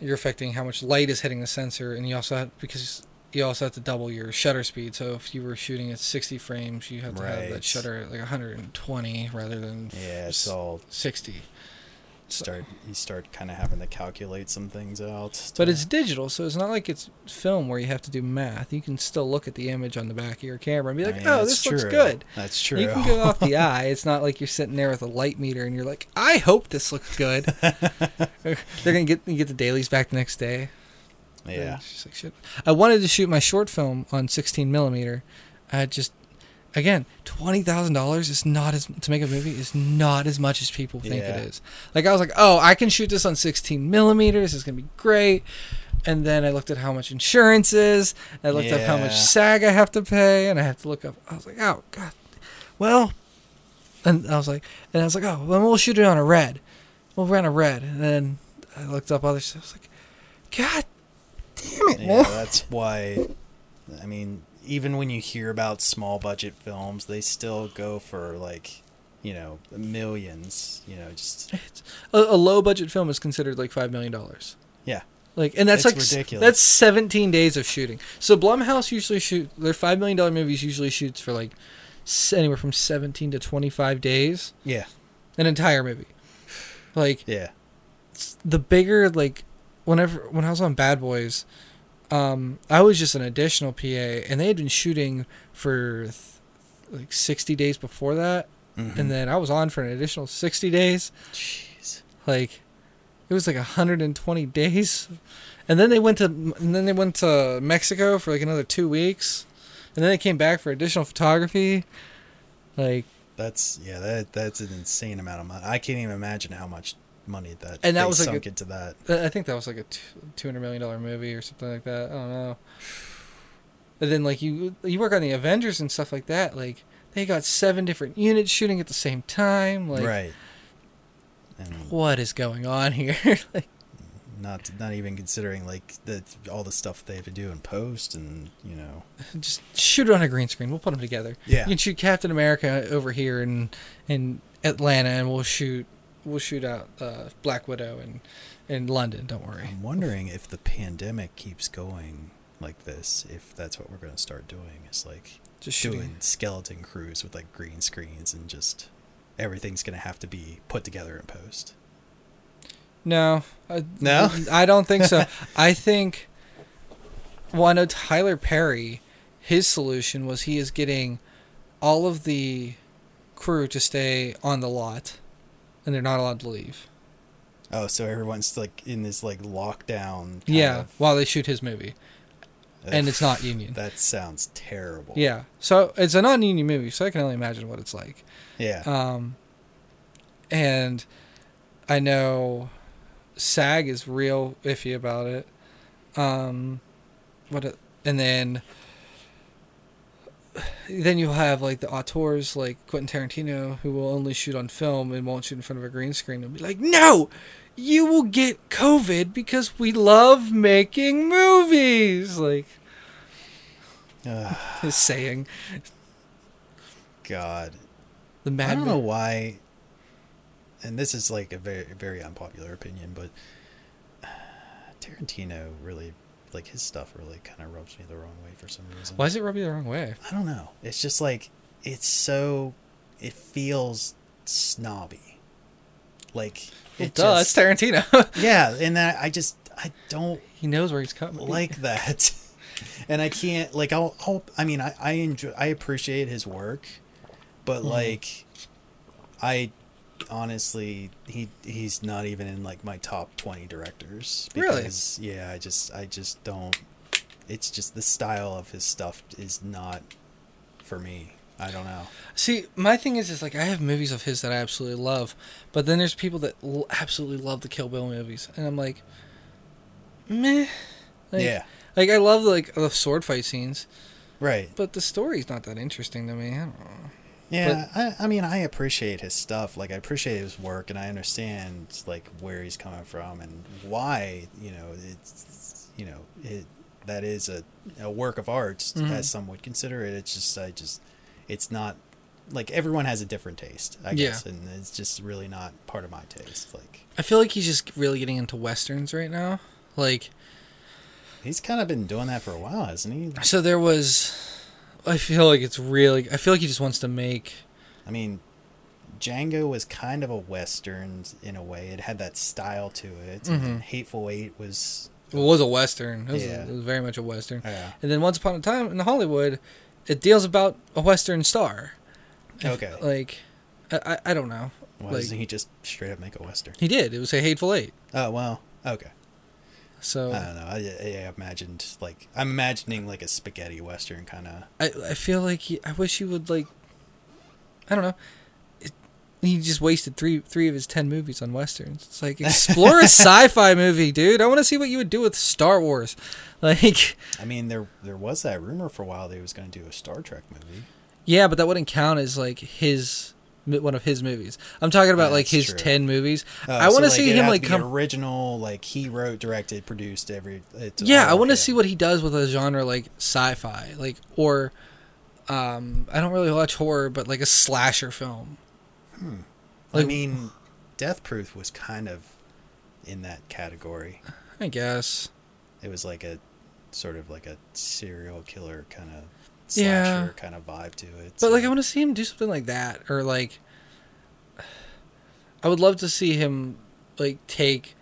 you're affecting how much light is hitting the sensor, and you also have because. You also have to double your shutter speed. So if you were shooting at 60 frames, you have to have that shutter at like 120 rather than yeah, all 60. Start you start kind of having to calculate some things out. But it's digital, so it's not like it's film where you have to do math. You can still look at the image on the back of your camera and be I like, mean, "Oh, this looks good." That's true. You can go off the eye. It's not like you're sitting there with a light meter and you're like, "I hope this looks good." They're gonna get you get the dailies back the next day. yeah. Like shit. I wanted to shoot my short film on 16 millimeter. I just, again, twenty thousand dollars is not as to make a movie is not as much as people think Yeah. it is. Like I was like, oh, I can shoot this on 16 millimeters. It's gonna be great. And then I looked at how much insurance is. I looked up how much SAG I have to pay, and I have to look up. I was like, oh god, well, and I was like, and I was like, oh, well, we'll shoot it on a red. We'll rent a red, and then I looked up other stuff. I was like, God damn it, Yeah, that's why. I mean, even when you hear about small budget films, they still go for like, you know, millions. You know, just a, a low budget film is considered like five million dollars. Yeah. Like, and that's It's like ridiculous. that's seventeen days of shooting. So Blumhouse usually shoot their five million dollar movies usually shoots for like anywhere from seventeen to twenty five days, yeah, an entire movie. Like yeah, the bigger like whenever when I was on Bad Boys, um, I was just an additional PA, and they had been shooting for th- like sixty days before that, Mhm. and then I was on for an additional sixty days. jeez, like it was like 120 days and then they went to and then they went to mexico for like another two weeks and then they came back for additional photography like that's yeah, that that's an insane amount of money. I can't even imagine how much money that And that was like sunk a- into that. i think that was like a 200 million dollar movie or something like that. I don't know. And then like you you work on the avengers and stuff like that like they got seven different units shooting at the same time like right. And what is going on here? Like not not even considering like the all the stuff they have to do in post and you know. Just shoot it on a green screen. We'll put them together. Yeah. You can shoot Captain America over here in in Atlanta, and we'll shoot we'll shoot out uh, Black Widow in in London. Don't worry. I'm wondering if the pandemic keeps going like this, if that's what we're going to start doing. Is like Just doing shooting. skeleton crews with like green screens and just everything's going to have to be put together in post. No, I, No? I don't think so. I think. Well, I know Tyler Perry. His solution was he is getting all of the crew to stay on the lot, and they're not allowed to leave. Oh, so everyone's like in this like lockdown. yeah, of- while they shoot his movie, and it's not union. That sounds terrible. Yeah, so it's a non-union movie, so I can only imagine what it's like. Yeah. Um, and I know SAG is real iffy about it. Um, what? it- And then then you'll have like the auteurs like Quentin Tarantino who will only shoot on film and won't shoot in front of a green screen and be like, "No, you will get COVID because we love making movies. Like Ugh, his saying, God. the I don't know why. And this is like a very very unpopular opinion, but uh, Tarantino really like his stuff really kind of rubs me the wrong way for some reason. Why does it rub you the wrong way? I don't know. It's just like it's so it feels snobby. Like it it's Tarantino. yeah, and that I just I don't he knows where he's coming. like that, and I can't like I'll, I'll I mean I I enjoy I appreciate his work, but Mhm. like I honestly he he's not even in like my top 20 directors Really? because yeah I just I just don't it's just the style of his stuff is not for me I don't know See, my thing is, is like I have movies of his that I absolutely love, but then there's people that l- absolutely love the Kill Bill movies, and I'm like, meh. Like, yeah Like I love like the sword fight scenes, right but the story's not that interesting to me. I don't know. Yeah, I, I mean, I appreciate his stuff. Like, I appreciate his work, and I understand like where he's coming from and why. You know, it's you know it that is a, a work of art Mhm. as some would consider it. It's just I just it's not like everyone has a different taste, I Yeah. guess, and it's just really not part of my taste. Like I feel like he's just really getting into westerns right now. Like, he's kind of been doing that for a while, hasn't he? so there was. I feel like it's really. I feel like he just wants to make. I mean, Django was kind of a western in a way. It had that style to it. and Mhm. Hateful Eight was. It was a western. It was, Yeah. it was very much a western. Yeah. And then Once Upon a Time in Hollywood, it deals about a western star. Okay. Like, I, I, I don't know. Why like- doesn't he just straight up make a western? He did. It was a Hateful Eight. Oh well, okay. So I don't know. I, I imagined like I'm imagining like a spaghetti western kind of. I, I feel like he, I wish he would like. I don't know. It, he just wasted three three of his ten movies on westerns. It's like explore a sci-fi movie, dude. I want to see what you would do with Star Wars. Like, I mean, there there was that rumor for a while that he was going to do a Star Trek movie. yeah, but that wouldn't count as like his one of his movies. I'm talking about like his true. ten movies. Uh, I want to so, see him like come. original, like he wrote, directed, produced every. It's Yeah, I want to see what he does with a genre like sci-fi, like or um I don't really watch horror, but like a slasher film. I like- mean, Death Proof was kind of in that category. I guess. It was like a sort of like a serial killer kind of Yeah. kind of vibe to it. But like I want to see him do something like that or like I would love to see him like take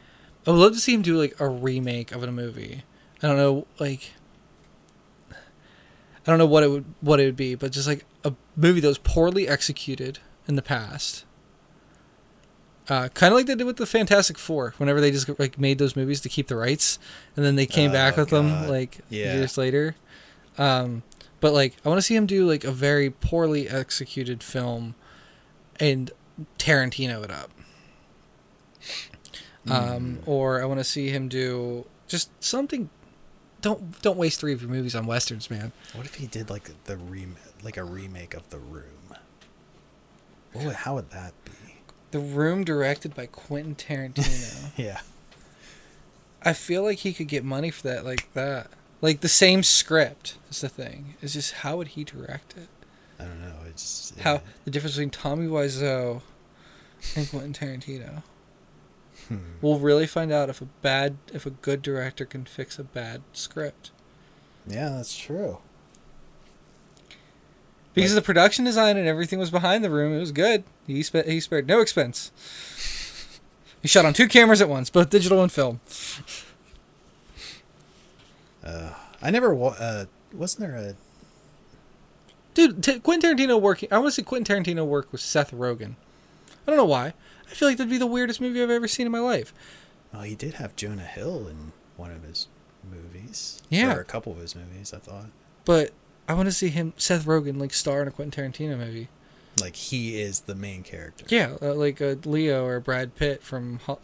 I would love to see him do like a remake of a movie. I don't know like I don't know what it would what it would be, but just like a movie that was poorly executed in the past. Uh, kind of like they did with the Fantastic Four. Whenever they just like made those movies to keep the rights, and then they came back Oh, with them like Yeah. years later. Um, but like I want to see him do like a very poorly executed film, and Tarantino it up. Um, Mm. or I want to see him do just something. Don't don't waste three of your movies on westerns, man. What if he did like the rem- like a remake of The Room? Would, how would that be? The Room, directed by Quentin Tarantino. Yeah. I feel like he could get money for that, like that. Like the same script is the thing. It's just how would he direct it? I don't know. It's How the difference between Tommy Wiseau and Quentin Tarantino. Hmm. We'll really find out if a bad, if a good director can fix a bad script. Yeah, that's true. Because Like- the production design and everything was behind the room, it was good. He spe- he spared no expense. He shot on two cameras at once, both digital and film. Uh, I never. Wa- uh, wasn't there a? Dude, T- Quentin Tarantino working. I want to see Quentin Tarantino work with Seth Rogen. I don't know why. I feel like that'd be the weirdest movie I've ever seen in my life. Well, he did have Jonah Hill in one of his movies. Yeah. or a couple of his movies. I thought But I want to see him, Seth Rogen, like star in a Quentin Tarantino movie. like he is the main character. Yeah, uh, like a Leo or Brad Pitt from Ho-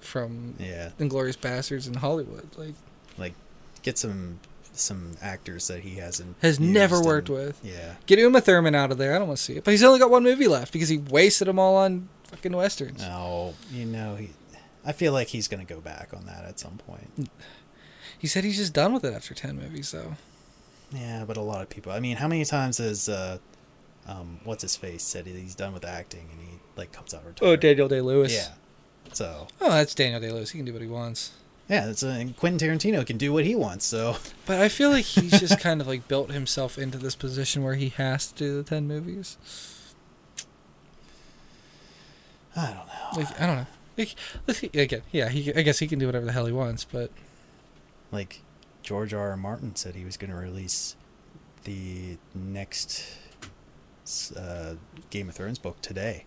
from Yeah, Inglourious Basterds in Hollywood. Like like get some some actors that he hasn't has never worked in- with. Yeah, Get Uma Thurman out of there. I don't want to see it. But he's only got one movie left because he wasted them all on fucking westerns. no, you know he. I feel like he's gonna go back on that at some point. He said he's just done with it after ten movies, though. Yeah, but a lot of people. I mean, how many times has uh, um, what's his face said he's done with acting and he like comes out retired? Oh, Daniel Day Lewis. Yeah. So Oh, that's Daniel Day Lewis. He can do what he wants. Yeah, it's and Quentin Tarantino can do what he wants. So But I feel like he's just kind of like built himself into this position where he has to do the ten movies. I don't know. Like I don't know. Like, let's see- again, yeah, he. I guess he can do whatever the hell he wants, but Like George R. R. Martin said he was going to release the next uh, Game of Thrones book today.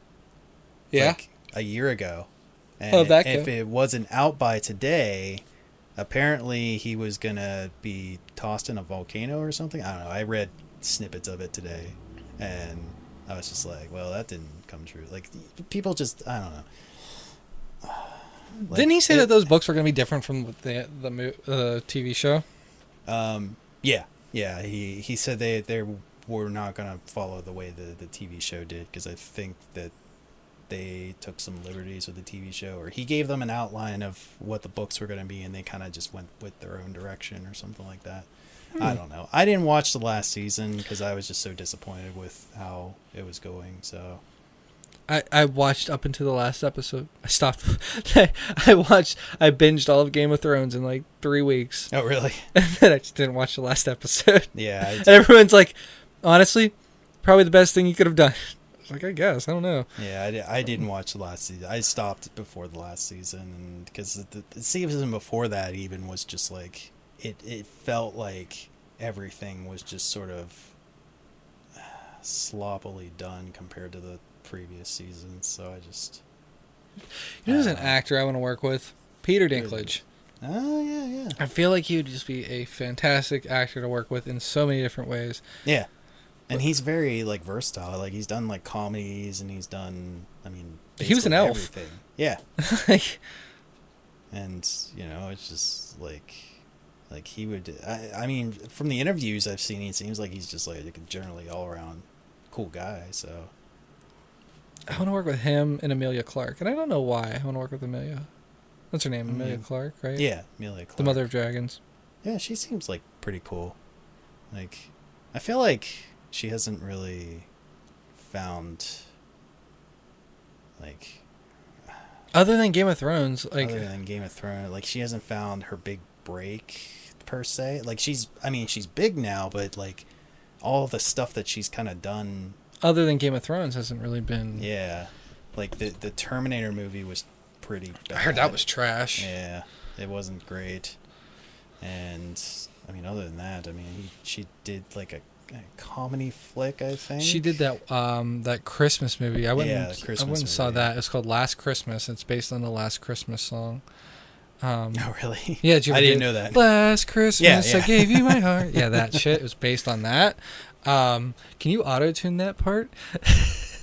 yeah, like a year ago. And How'd that if it wasn't out by today, apparently he was gonna be tossed in a volcano or something. I don't know. I read snippets of it today, and I was just like, "Well, that didn't come true." Like people just, I don't know. Like, didn't he say it- that those books were going to be different from the the uh, TV show? Um, yeah, yeah. He he said they they were not gonna follow the way the the TV show did because I think that they took some liberties with the TV show, or he gave them an outline of what the books were gonna be, and they kind of just went with their own direction or something like that. I Hmm. don't know. I didn't watch the last season because I was just so disappointed with how it was going. So I, I watched up until the last episode. I stopped. I watched. I binged all of Game of Thrones in like three weeks, oh really? and then I just didn't watch the last episode. Yeah. And everyone's like, honestly, probably the best thing you could have done. Like, I guess. I don't know. Yeah, I, di- I didn't watch the last season. I stopped before the last season, because the, the season before that even was just like it. It felt like everything was just sort of sloppily done compared to the previous season. So I just. You know, who's an Uh, actor I want to work with? Peter Dinklage. Oh yeah, yeah, I feel like he would just be a fantastic actor to work with in so many different ways. yeah. And he's very like versatile. Like he's done like comedies, and he's done. I mean, He was an elf. Everything. Yeah. like, and you know it's just like like he would I, I mean from the interviews i've seen he seems like he's just like a generally all around cool guy so I want to work with him and Emilia Clarke, and I don't know why I want to work with Emilia. What's her name, Emilia Mm. Clarke, right? yeah Emilia Clarke. The mother of dragons. yeah she seems like pretty cool like i feel like she hasn't really found like Other than Game of Thrones, like other than game of thrones like she hasn't found her big break per se like she's i mean she's big now but like all the stuff that she's kind of done other than Game of Thrones, hasn't really been. Yeah, like the the Terminator movie was pretty. Bad. I heard that was trash. Yeah, it wasn't great, and I mean, other than that, I mean, he, she did like a comedy flick, I think. She did that um that Christmas movie. I went Yeah, and, I went and saw movie. that. It's called Last Christmas. It's based on the Last Christmas song. Um Oh really? Yeah, did you I didn't know that. Last Christmas I yeah. gave you my heart. Yeah, that shit was based on that. Um can you auto tune that part?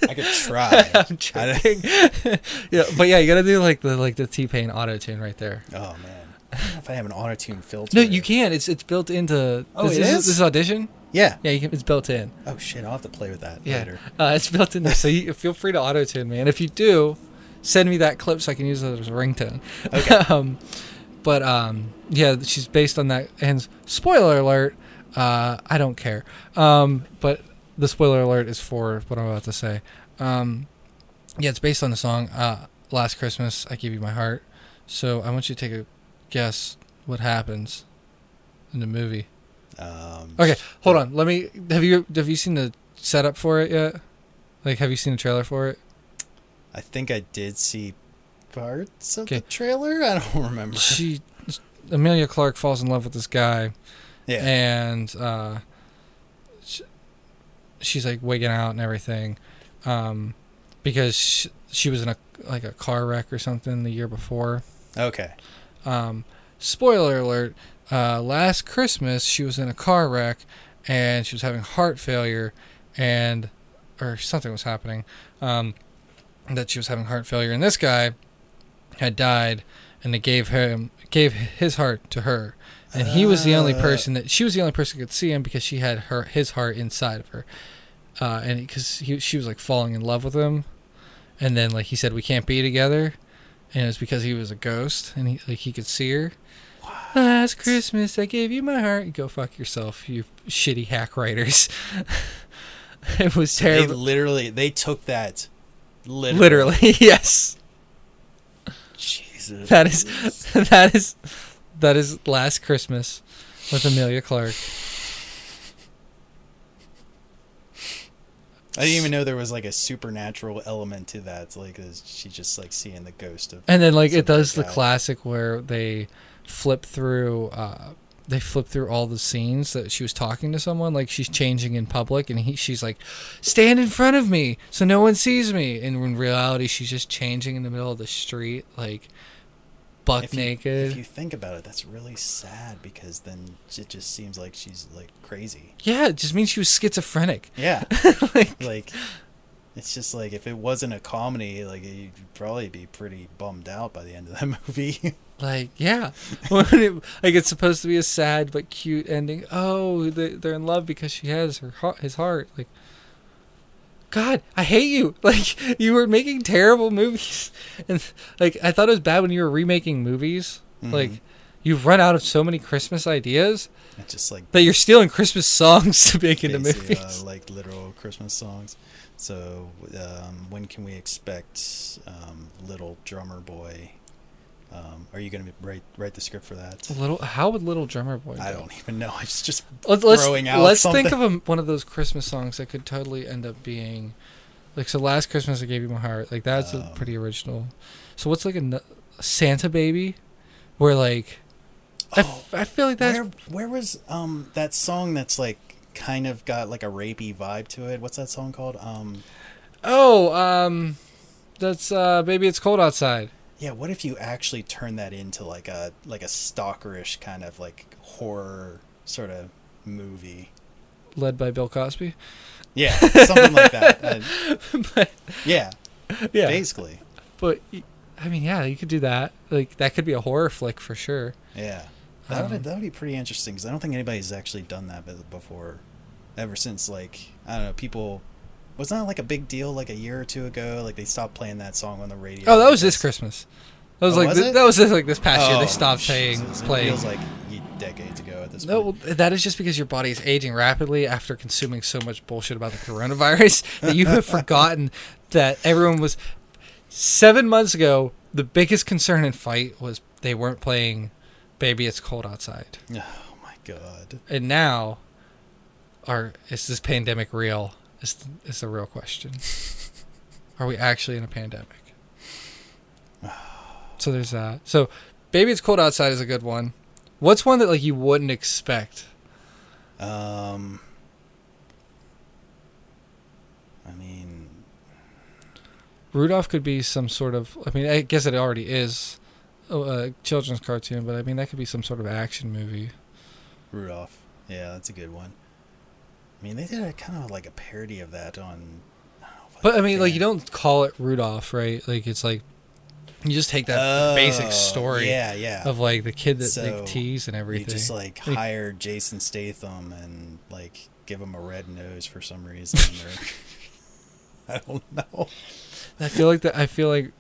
I could try. I'm joking. yeah, but yeah, you gotta do like the like the T Pain auto tune right there. oh man, I don't know if I have an auto tune filter. No, you can. It's it's built into. Oh, this, it this is? This audition. Yeah. Yeah, you can, it's built in. Oh shit, I'll have to play with that Yeah, later. uh, it's built in there. So you feel free to auto tune me, and if you do, send me that clip so I can use it as a ringtone. Okay. um, but um, yeah, she's based on that. And spoiler alert, uh, I don't care. Um, but the spoiler alert is for what I'm about to say. Um, yeah, it's based on the song uh, "Last Christmas I Gave You My Heart." So I want you to take a guess what happens in the movie. Um, Okay, hold on. Let me. Have you have you seen the setup for it yet? Like, have you seen the trailer for it? I think I did see parts of Okay. the trailer. I don't remember. She, Emilia Clarke falls in love with this guy, Yeah. and uh, sh she's like wigging out and everything, um, because she, she was in a like a car wreck or something the year before. okay. Um, spoiler alert: uh, last Christmas she was in a car wreck, and she was having heart failure, and or something was happening. Um, that she was having heart failure, and this guy had died, and they gave him gave his heart to her, and he was the only Uh. person that she was the only person could see him because she had her his heart inside of her, uh, and because he she was like falling in love with him, and then like he said we can't be together, and it's because he was a ghost and he like he could see her. Last Christmas I gave you my heart. Go fuck yourself, you shitty hack writers. it was terrible. They literally they took that literally. Literally, yes. Jesus. That is that is that is Last Christmas with Emilia Clarke. I didn't even know there was like a supernatural element to that. Like she's just like seeing the ghost of And then like it does the classic where they flip through uh they flip through all the scenes that she was talking to someone like she's changing in public and he she's like stand in front of me so no one sees me and in reality she's just changing in the middle of the street like buck if you, naked If you think about it, that's really sad because then it just seems like she's like crazy. yeah it just means she was schizophrenic Yeah. like like it's just like if it wasn't a comedy, like you'd probably be pretty bummed out by the end of that movie. Like, yeah, like it's supposed to be a sad but cute ending. Oh, they, they're in love because she has her heart, his heart. Like, God, I hate you. Like, you were making terrible movies, and like I thought it was bad when you were remaking movies. Like, Mhm. you've run out of so many Christmas ideas it's just like that you're stealing Christmas songs to make into movies. uh, like literal Christmas songs. So um, when can we expect um, Little Drummer Boy? Um, are you going to write write the script for that? little, how would Little Drummer Boy? I go? don't even know. I just just Let's let's, throwing out let's something. think of a, one of those Christmas songs that could totally end up being like so. Last Christmas I gave you my heart. Like that's a Um, pretty original. So what's like a Santa baby, where like I, Oh, f- I feel like that's where where was um that song that's like kind of got like a rapey vibe to it? What's that song called? Um oh um that's uh baby it's cold outside. Yeah, what if you actually turn that into like a like a stalkerish kind of like horror sort of movie? Led by Bill Cosby. Yeah, something like that. Uh, but yeah, yeah, basically. but i mean yeah, you could do that. Like that could be a horror flick for sure. Yeah, that would Um, that would be pretty interesting because I don't think anybody's actually done that before, ever since like I don't know people. Was that like a big deal like a year or two ago? Like they stopped playing that song on the radio. Oh, that was this Christmas. That was Oh, like was th- that was just like this past year. They Oh, stopped playing. It feels like decades ago at this No, point. well, that is just because your body is aging rapidly after consuming so much bullshit about the coronavirus that you have forgotten that everyone was seven months ago. The biggest concern and fight was they weren't playing "Baby It's Cold Outside," Oh my god. and now, are is this pandemic real? Is is the real question? Are we actually in a pandemic? So there's that. So, "Baby It's Cold Outside" is a good one. What's one that like you wouldn't expect? Um. I mean, Rudolph could be some sort of. I mean, I guess it already is a, a children's cartoon, but I mean that could be some sort of action movie. Rudolph. Yeah, that's a good one. I mean, they did a kind of like a parody of that on. I know, But I mean, like you don't call it Rudolph, right? Like it's like you just take that basic Oh, story Yeah, yeah. of like the kid that So, like tease and You everything. just like Like- hire Jason Statham and like give him a red nose for some reason. or, I don't know. I feel like that. I feel like.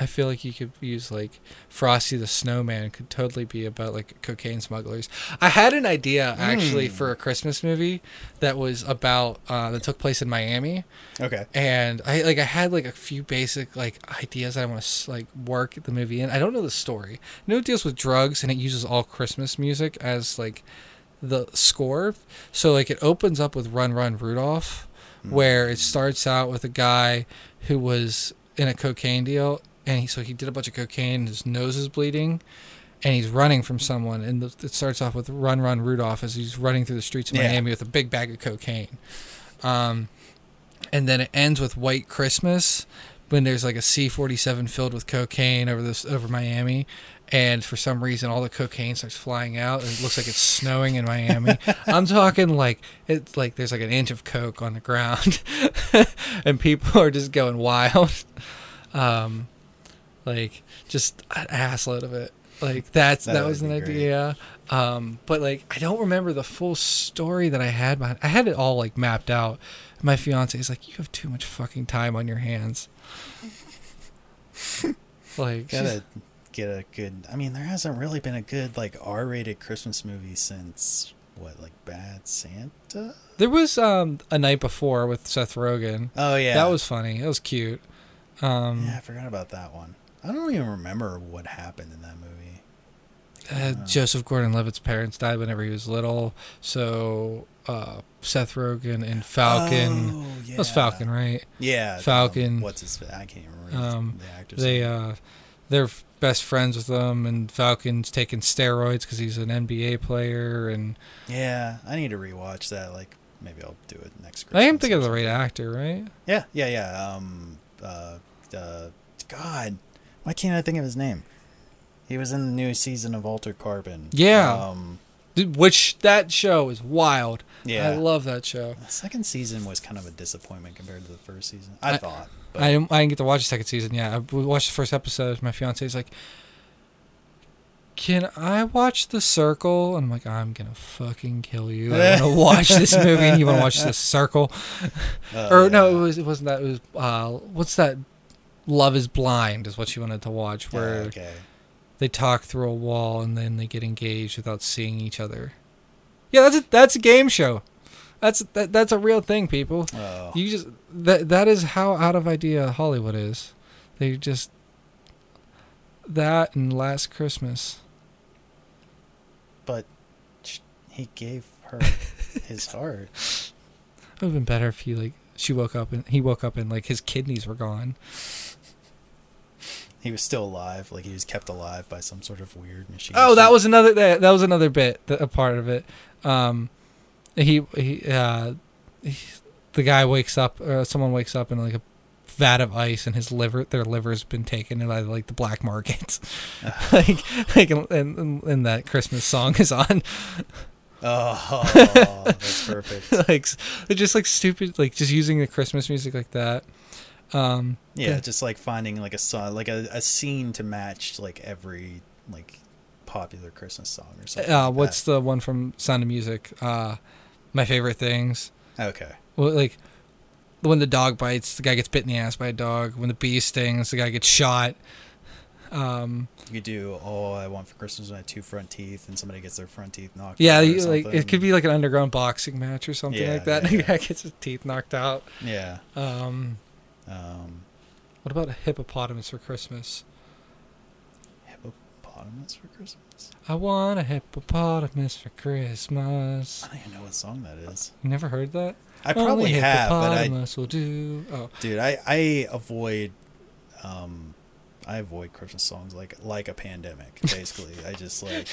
I feel like you could use like Frosty the Snowman could totally be about like cocaine smugglers. I had an idea actually Hmm. for a Christmas movie that was about uh, that took place in Miami. Okay. and I like I had like a few basic like ideas that I want to like work the movie in. I don't know the story. I know it deals with drugs and it uses all Christmas music as like the score. So like it opens up with Run Run Rudolph, where it starts out with a guy who was in a cocaine deal and he so he did a bunch of cocaine. His nose is bleeding. And he's running from someone, and the, it starts off with "Run, Run, Rudolph" as he's running through the streets of Yeah. Miami with a big bag of cocaine. Um, and then it ends with White Christmas when there's like a C-47 filled with cocaine over this over Miami and for some reason all the cocaine starts flying out and it looks like it's snowing in Miami. I'm talking like it's like there's like an inch of coke on the ground and people are just going wild. Um like just an assload of it. Like that's that, That was an idea. Um but like I don't remember the full story that I had behind I had it all like mapped out. My fiance is like, You have too much fucking time on your hands. Like, Gotta get a good. I mean, there hasn't really been a good like R-rated Christmas movie since what, like Bad Santa? there was um a night before with Seth Rogen. Oh yeah, That was funny. It was cute. Um, Yeah, I forgot about that one. I don't even remember what happened in that movie. uh, Joseph Gordon-Levitt's parents died whenever he was little, so uh, Seth Rogen and Falcon. Oh, yeah. That was Falcon, right? Yeah, Falcon. um, what's his? I can't remember Um, the actor's they uh, they're best friends with them, and Falcon's taking steroids because he's an NBA player, and yeah, I need to rewatch that. Like maybe I'll do it next. I am thinking of the right actor, right? Yeah, yeah, yeah. Um, uh, uh, God, why can't I think of his name? He was in the new season of Altered Carbon. Yeah. Um, Which that show is wild. yeah. I love that show. the second season was kind of a disappointment compared to the first season. I, I- thought. But I didn't, I didn't get to watch the second season. Yeah, I watched the first episode. My fiance's like, "Can I watch The Circle?" And I'm like, "I'm gonna fucking kill you. I want to watch this movie, and you want to watch The Circle?" uh, or no, it was it wasn't that. It was uh, what's that? Love is Blind is what she wanted to watch, Yeah, where okay. They talk through a wall and then they get engaged without seeing each other. Yeah, that's a, that's a game show. That's that, that's a real thing, people. Oh, You just that that is how out of idea Hollywood is. They just that and Last Christmas. but he gave her his heart. It would have been better if he like she woke up and he woke up and like his kidneys were gone. He was still alive. Like he was kept alive by some sort of weird machine. Oh, that was another that, that was another bit, a part of it. Um, he he uh, he, the guy wakes up, or someone wakes up in like a vat of ice, and his liver, their liver's been taken by like the black markets. like like and, and, and that Christmas song is on. Oh, that's perfect. like just like stupid, like just using the Christmas music like that. Um, Yeah, Yeah. just like finding like a song, like a, a scene to match like every like popular Christmas song or something. uh, like what's the one from Sound of Music? Uh, my favorite things. okay? Well, like when the dog bites, the guy gets bit in the ass by a dog. When the bee stings, the guy gets shot. Um, You do all I want for Christmas is my two front teeth, and somebody gets their front teeth knocked. yeah, you, like it could be like an underground boxing match or something Yeah, like that. yeah, yeah. the guy gets his teeth knocked out. Yeah. Um, Um, what about a hippopotamus for Christmas? hippopotamus for Christmas. I want a hippopotamus for Christmas. I don't even know what song that is. You never heard that? I probably Only have, but I, hippopotamus will do. Oh, dude, I I avoid, um, I avoid Christmas songs like like a pandemic. Basically, I just like,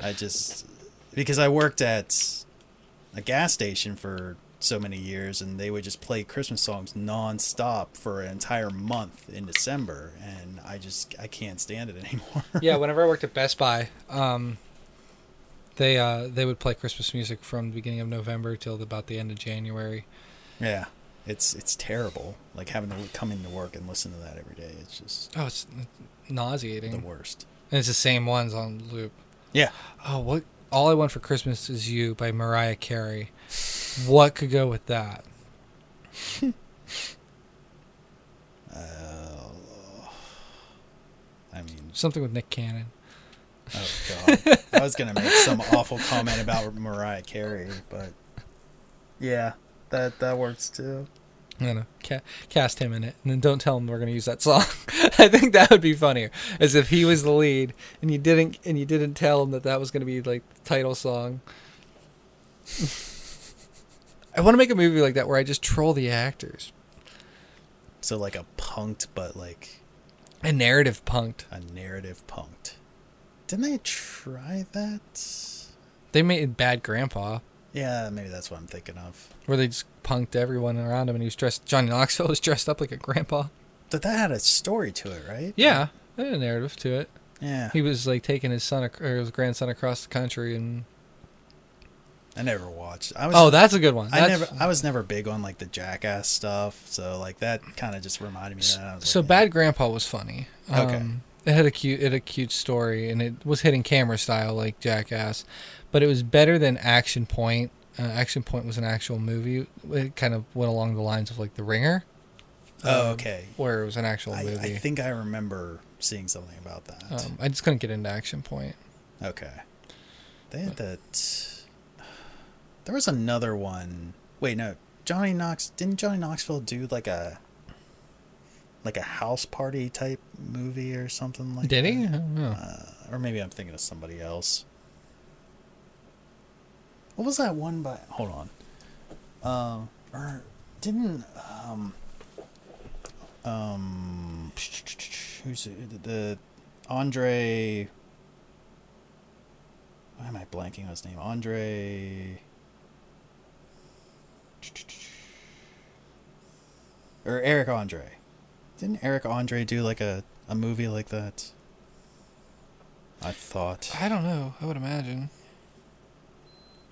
I just because I worked at a gas station for so many years, and they would just play Christmas songs nonstop for an entire month in December, and I just I can't stand it anymore. yeah. Whenever I worked at Best Buy, um, they uh they would play Christmas music from the beginning of November till about the end of January. yeah, it's it's terrible. Like having to come into work and listen to that every day. It's just Oh, it's nauseating. the worst. And it's the same ones on loop. Yeah. Oh, what? All I Want for Christmas Is You by Mariah Carey. What could go with that? Uh, I mean, Something with Nick Cannon. oh god, I was gonna make some awful comment about Mariah Carey, but yeah, that that works too. I don't know. Ca- cast him in it, and then don't tell him we're gonna use that song. I think that would be funnier, as if he was the lead, and you didn't, and you didn't tell him that that was gonna be like the title song. I want to make a movie like that where I just troll the actors. So like a punked, but like A narrative punked. a narrative punked. Didn't they try that? They made Bad Grandpa, Yeah, maybe that's what I'm thinking of. where they just punked everyone around him, and he was dressed. Johnny Knoxville was dressed up like a grandpa. But that had a story to it, right? Yeah, they had a narrative to it. Yeah. He was like taking his son ac- or his grandson across the country, and I never watched. I was. oh, that's a good one. I never. I was never big on like the Jackass stuff, so like that kind of just reminded me of that. I was So like, Bad Grandpa was funny. Okay. Um, it had a cute, it had a cute story, and it was hitting camera style like Jackass, but it was better than Action Point. Uh, Action Point was an actual movie. It kind of went along the lines of like The Ringer. Oh, um, okay. where it was an actual I, movie. I think I remember seeing something about that. um, I just couldn't get into Action Point. okay. They had that. There was another one. Wait, no. Johnny Knox didn't Johnny Knoxville do like a like a house party type movie or something like Did that? he? I don't know. Uh, or maybe I'm thinking of somebody else. What was that one by? Hold on. Um, or didn't um um who's it? the Andre? Why am I blanking on his name? Andre. Or Eric Andre. Didn't Eric Andre do like a, a movie like that? I thought. I don't know. I would imagine.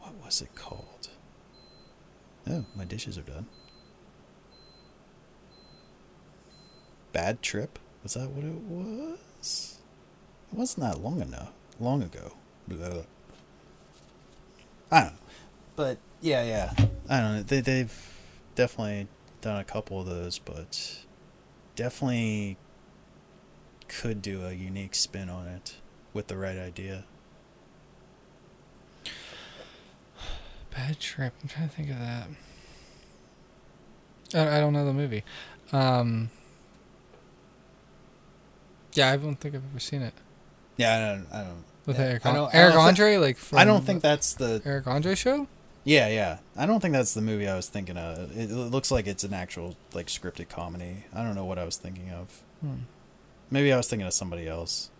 What was it called? Oh, my dishes are done. Bad Trip? Was that what it was? It wasn't that long enough. Long ago. Blah. I don't know. But yeah, yeah. I don't know. They they've definitely done a couple of those, but definitely could do a unique spin on it with the right idea. Bad Trip. I'm trying to think of that. I, I don't know the movie. Um, yeah, I don't think I've ever seen it. Yeah, I don't. I don't. With yeah, Eric, I An- don't- I Eric don't thi- Andre, like from I don't think that's the. Eric Andre show. Yeah, yeah. I don't think that's the movie I was thinking of. It, it looks like it's an actual like scripted comedy. I don't know what I was thinking of. Hmm. Maybe I was thinking of somebody else.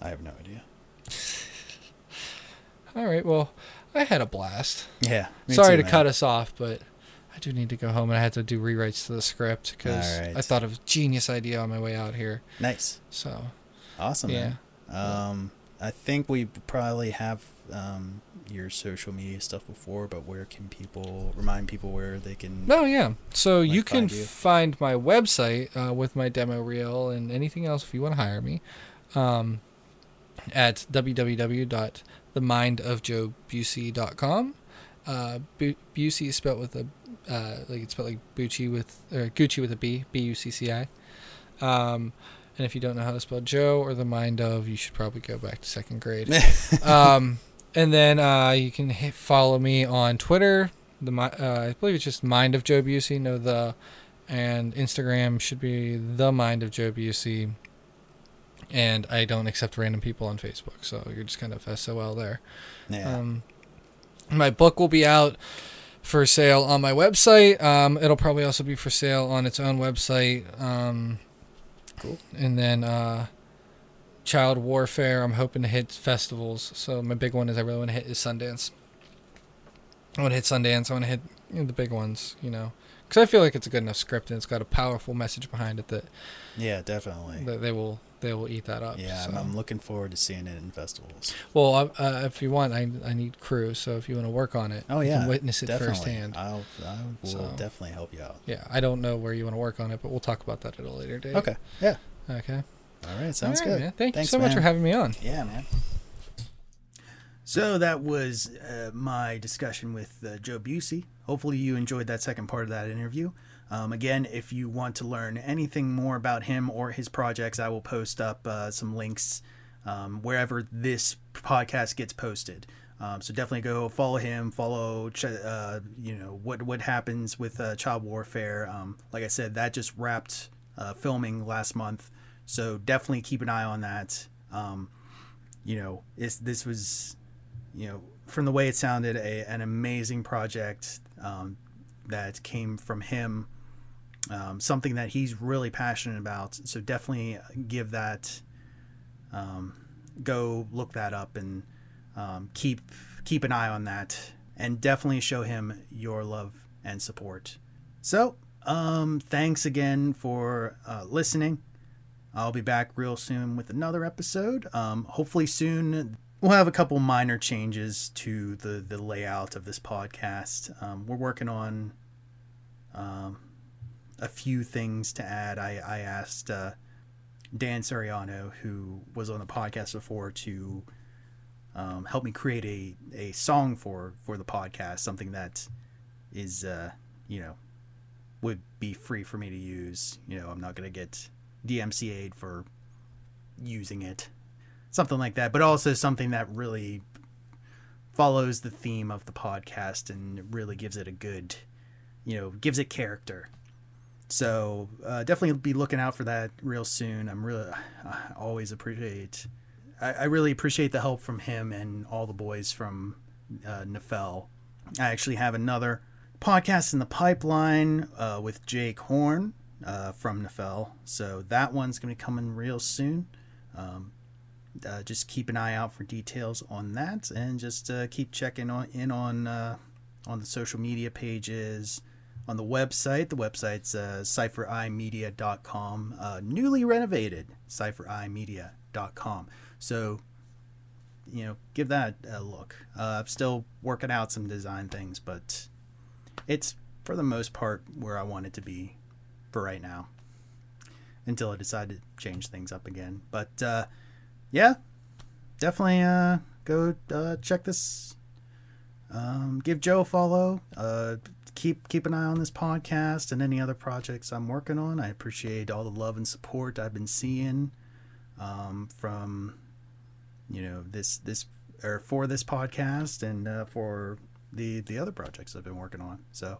I have no idea. All right. Well, I had a blast. Yeah. Sorry too, to man. cut us off, but I do need to go home and I had to do rewrites to the script because right. I thought of a genius idea on my way out here. Nice. So Awesome. yeah. Man. Um, I think we probably have um your social media stuff before, but where can people remind people where they can? Oh yeah. So Like you can find you. find my website uh, with my demo reel and anything else if you want to hire me um, at www.themindofjoebucci.com. Uh, Bu- Bucci is spelled with a uh, like it's spelled like Bucci with or Gucci with a B B U C C I. Um, and if you don't know how to spell Joe or the mind of, you should probably go back to second grade. um, and then uh, you can hit follow me on Twitter. The uh, I believe it's just Mind of Joe Bucci. No the, and Instagram should be the Mind of Joe Bucci. And I don't accept random people on Facebook, so you're just kind of SOL there. yeah. Um, my book will be out for sale on my website. Um, it'll probably also be for sale on its own website. Um, Cool. And then uh, Child Warfare. I'm hoping to hit festivals. So my big one is I really want to hit is Sundance. I want to hit Sundance. I want to hit you know, the big ones. You know, because I feel like it's a good enough script and it's got a powerful message behind it that, yeah, definitely. that they will they will eat that up. Yeah, so. I'm, I'm looking forward to seeing it in festivals. Well, uh, if you want, I, I need crew. So if you want to work on it, Oh yeah, witness it definitely. firsthand. I'll I will So- definitely help you out. Yeah, I don't know where you want to work on it, but we'll talk about that at a later date. Okay. Yeah. Okay. All right. Sounds All right, good. Man. Thank Thanks, you so much for having me on. Yeah, man. So that was uh, my discussion with uh, Joe Bucci. Hopefully, you enjoyed that second part of that interview. Um, again, if you want to learn anything more about him or his projects, I will post up uh, some links um, wherever this podcast gets posted. Um, so definitely go follow him. Follow, uh, you know what what happens with uh, child warfare. Um, like I said, that just wrapped uh, filming last month. So definitely keep an eye on that. Um, you know, this was you know, from the way it sounded, a, an amazing project um, that came from him, um, something that he's really passionate about. So definitely give that, um, go look that up and um, keep keep an eye on that, and definitely show him your love and support. So, um, thanks again for uh, listening. I'll be back real soon with another episode. Um, hopefully soon we'll have a couple minor changes to the the layout of this podcast. Um, we're working on um, a few things to add. I I asked uh, Dan Soriano, who was on the podcast before, to um, help me create a, a song for for the podcast, something that is uh, you know would be free for me to use. You know, I'm not going to get DMCA'd for using it. Something like that, but also something that really follows the theme of the podcast and really gives it a good, you know, gives it character. So uh, definitely be looking out for that real soon. I'm really, I always appreciate, I, I really appreciate the help from him and all the boys from uh, Nefel. I actually have another podcast in the pipeline uh, with Jake Horn uh, from Nefel. So that one's going to be coming real soon. Um, uh, just keep an eye out for details on that, and just uh, keep checking on in on uh, on the social media pages, on the website. The website's uh, cypherimedia.com, uh, newly renovated cypherimedia.com. So, you know, give that a look. Uh, I'm still working out some design things, but it's for the most part where I want it to be for right now until I decide to change things up again. But uh, yeah, definitely uh, go uh, check this. Um, give Joe a follow. Uh, keep keep an eye on this podcast and any other projects I'm working on. I appreciate all the love and support I've been seeing um, from you know this this or for this podcast and uh, for the the other projects I've been working on. So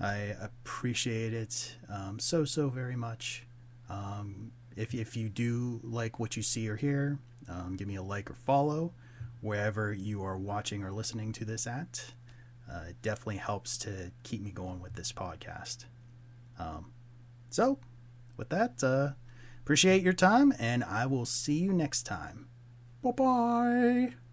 I appreciate it um, so so very much. Um, if if you do like what you see or hear, um, give me a like or follow wherever you are watching or listening to this at. Uh, it definitely helps to keep me going with this podcast. Um, so, with that, uh, appreciate your time, and I will see you next time. Bye bye.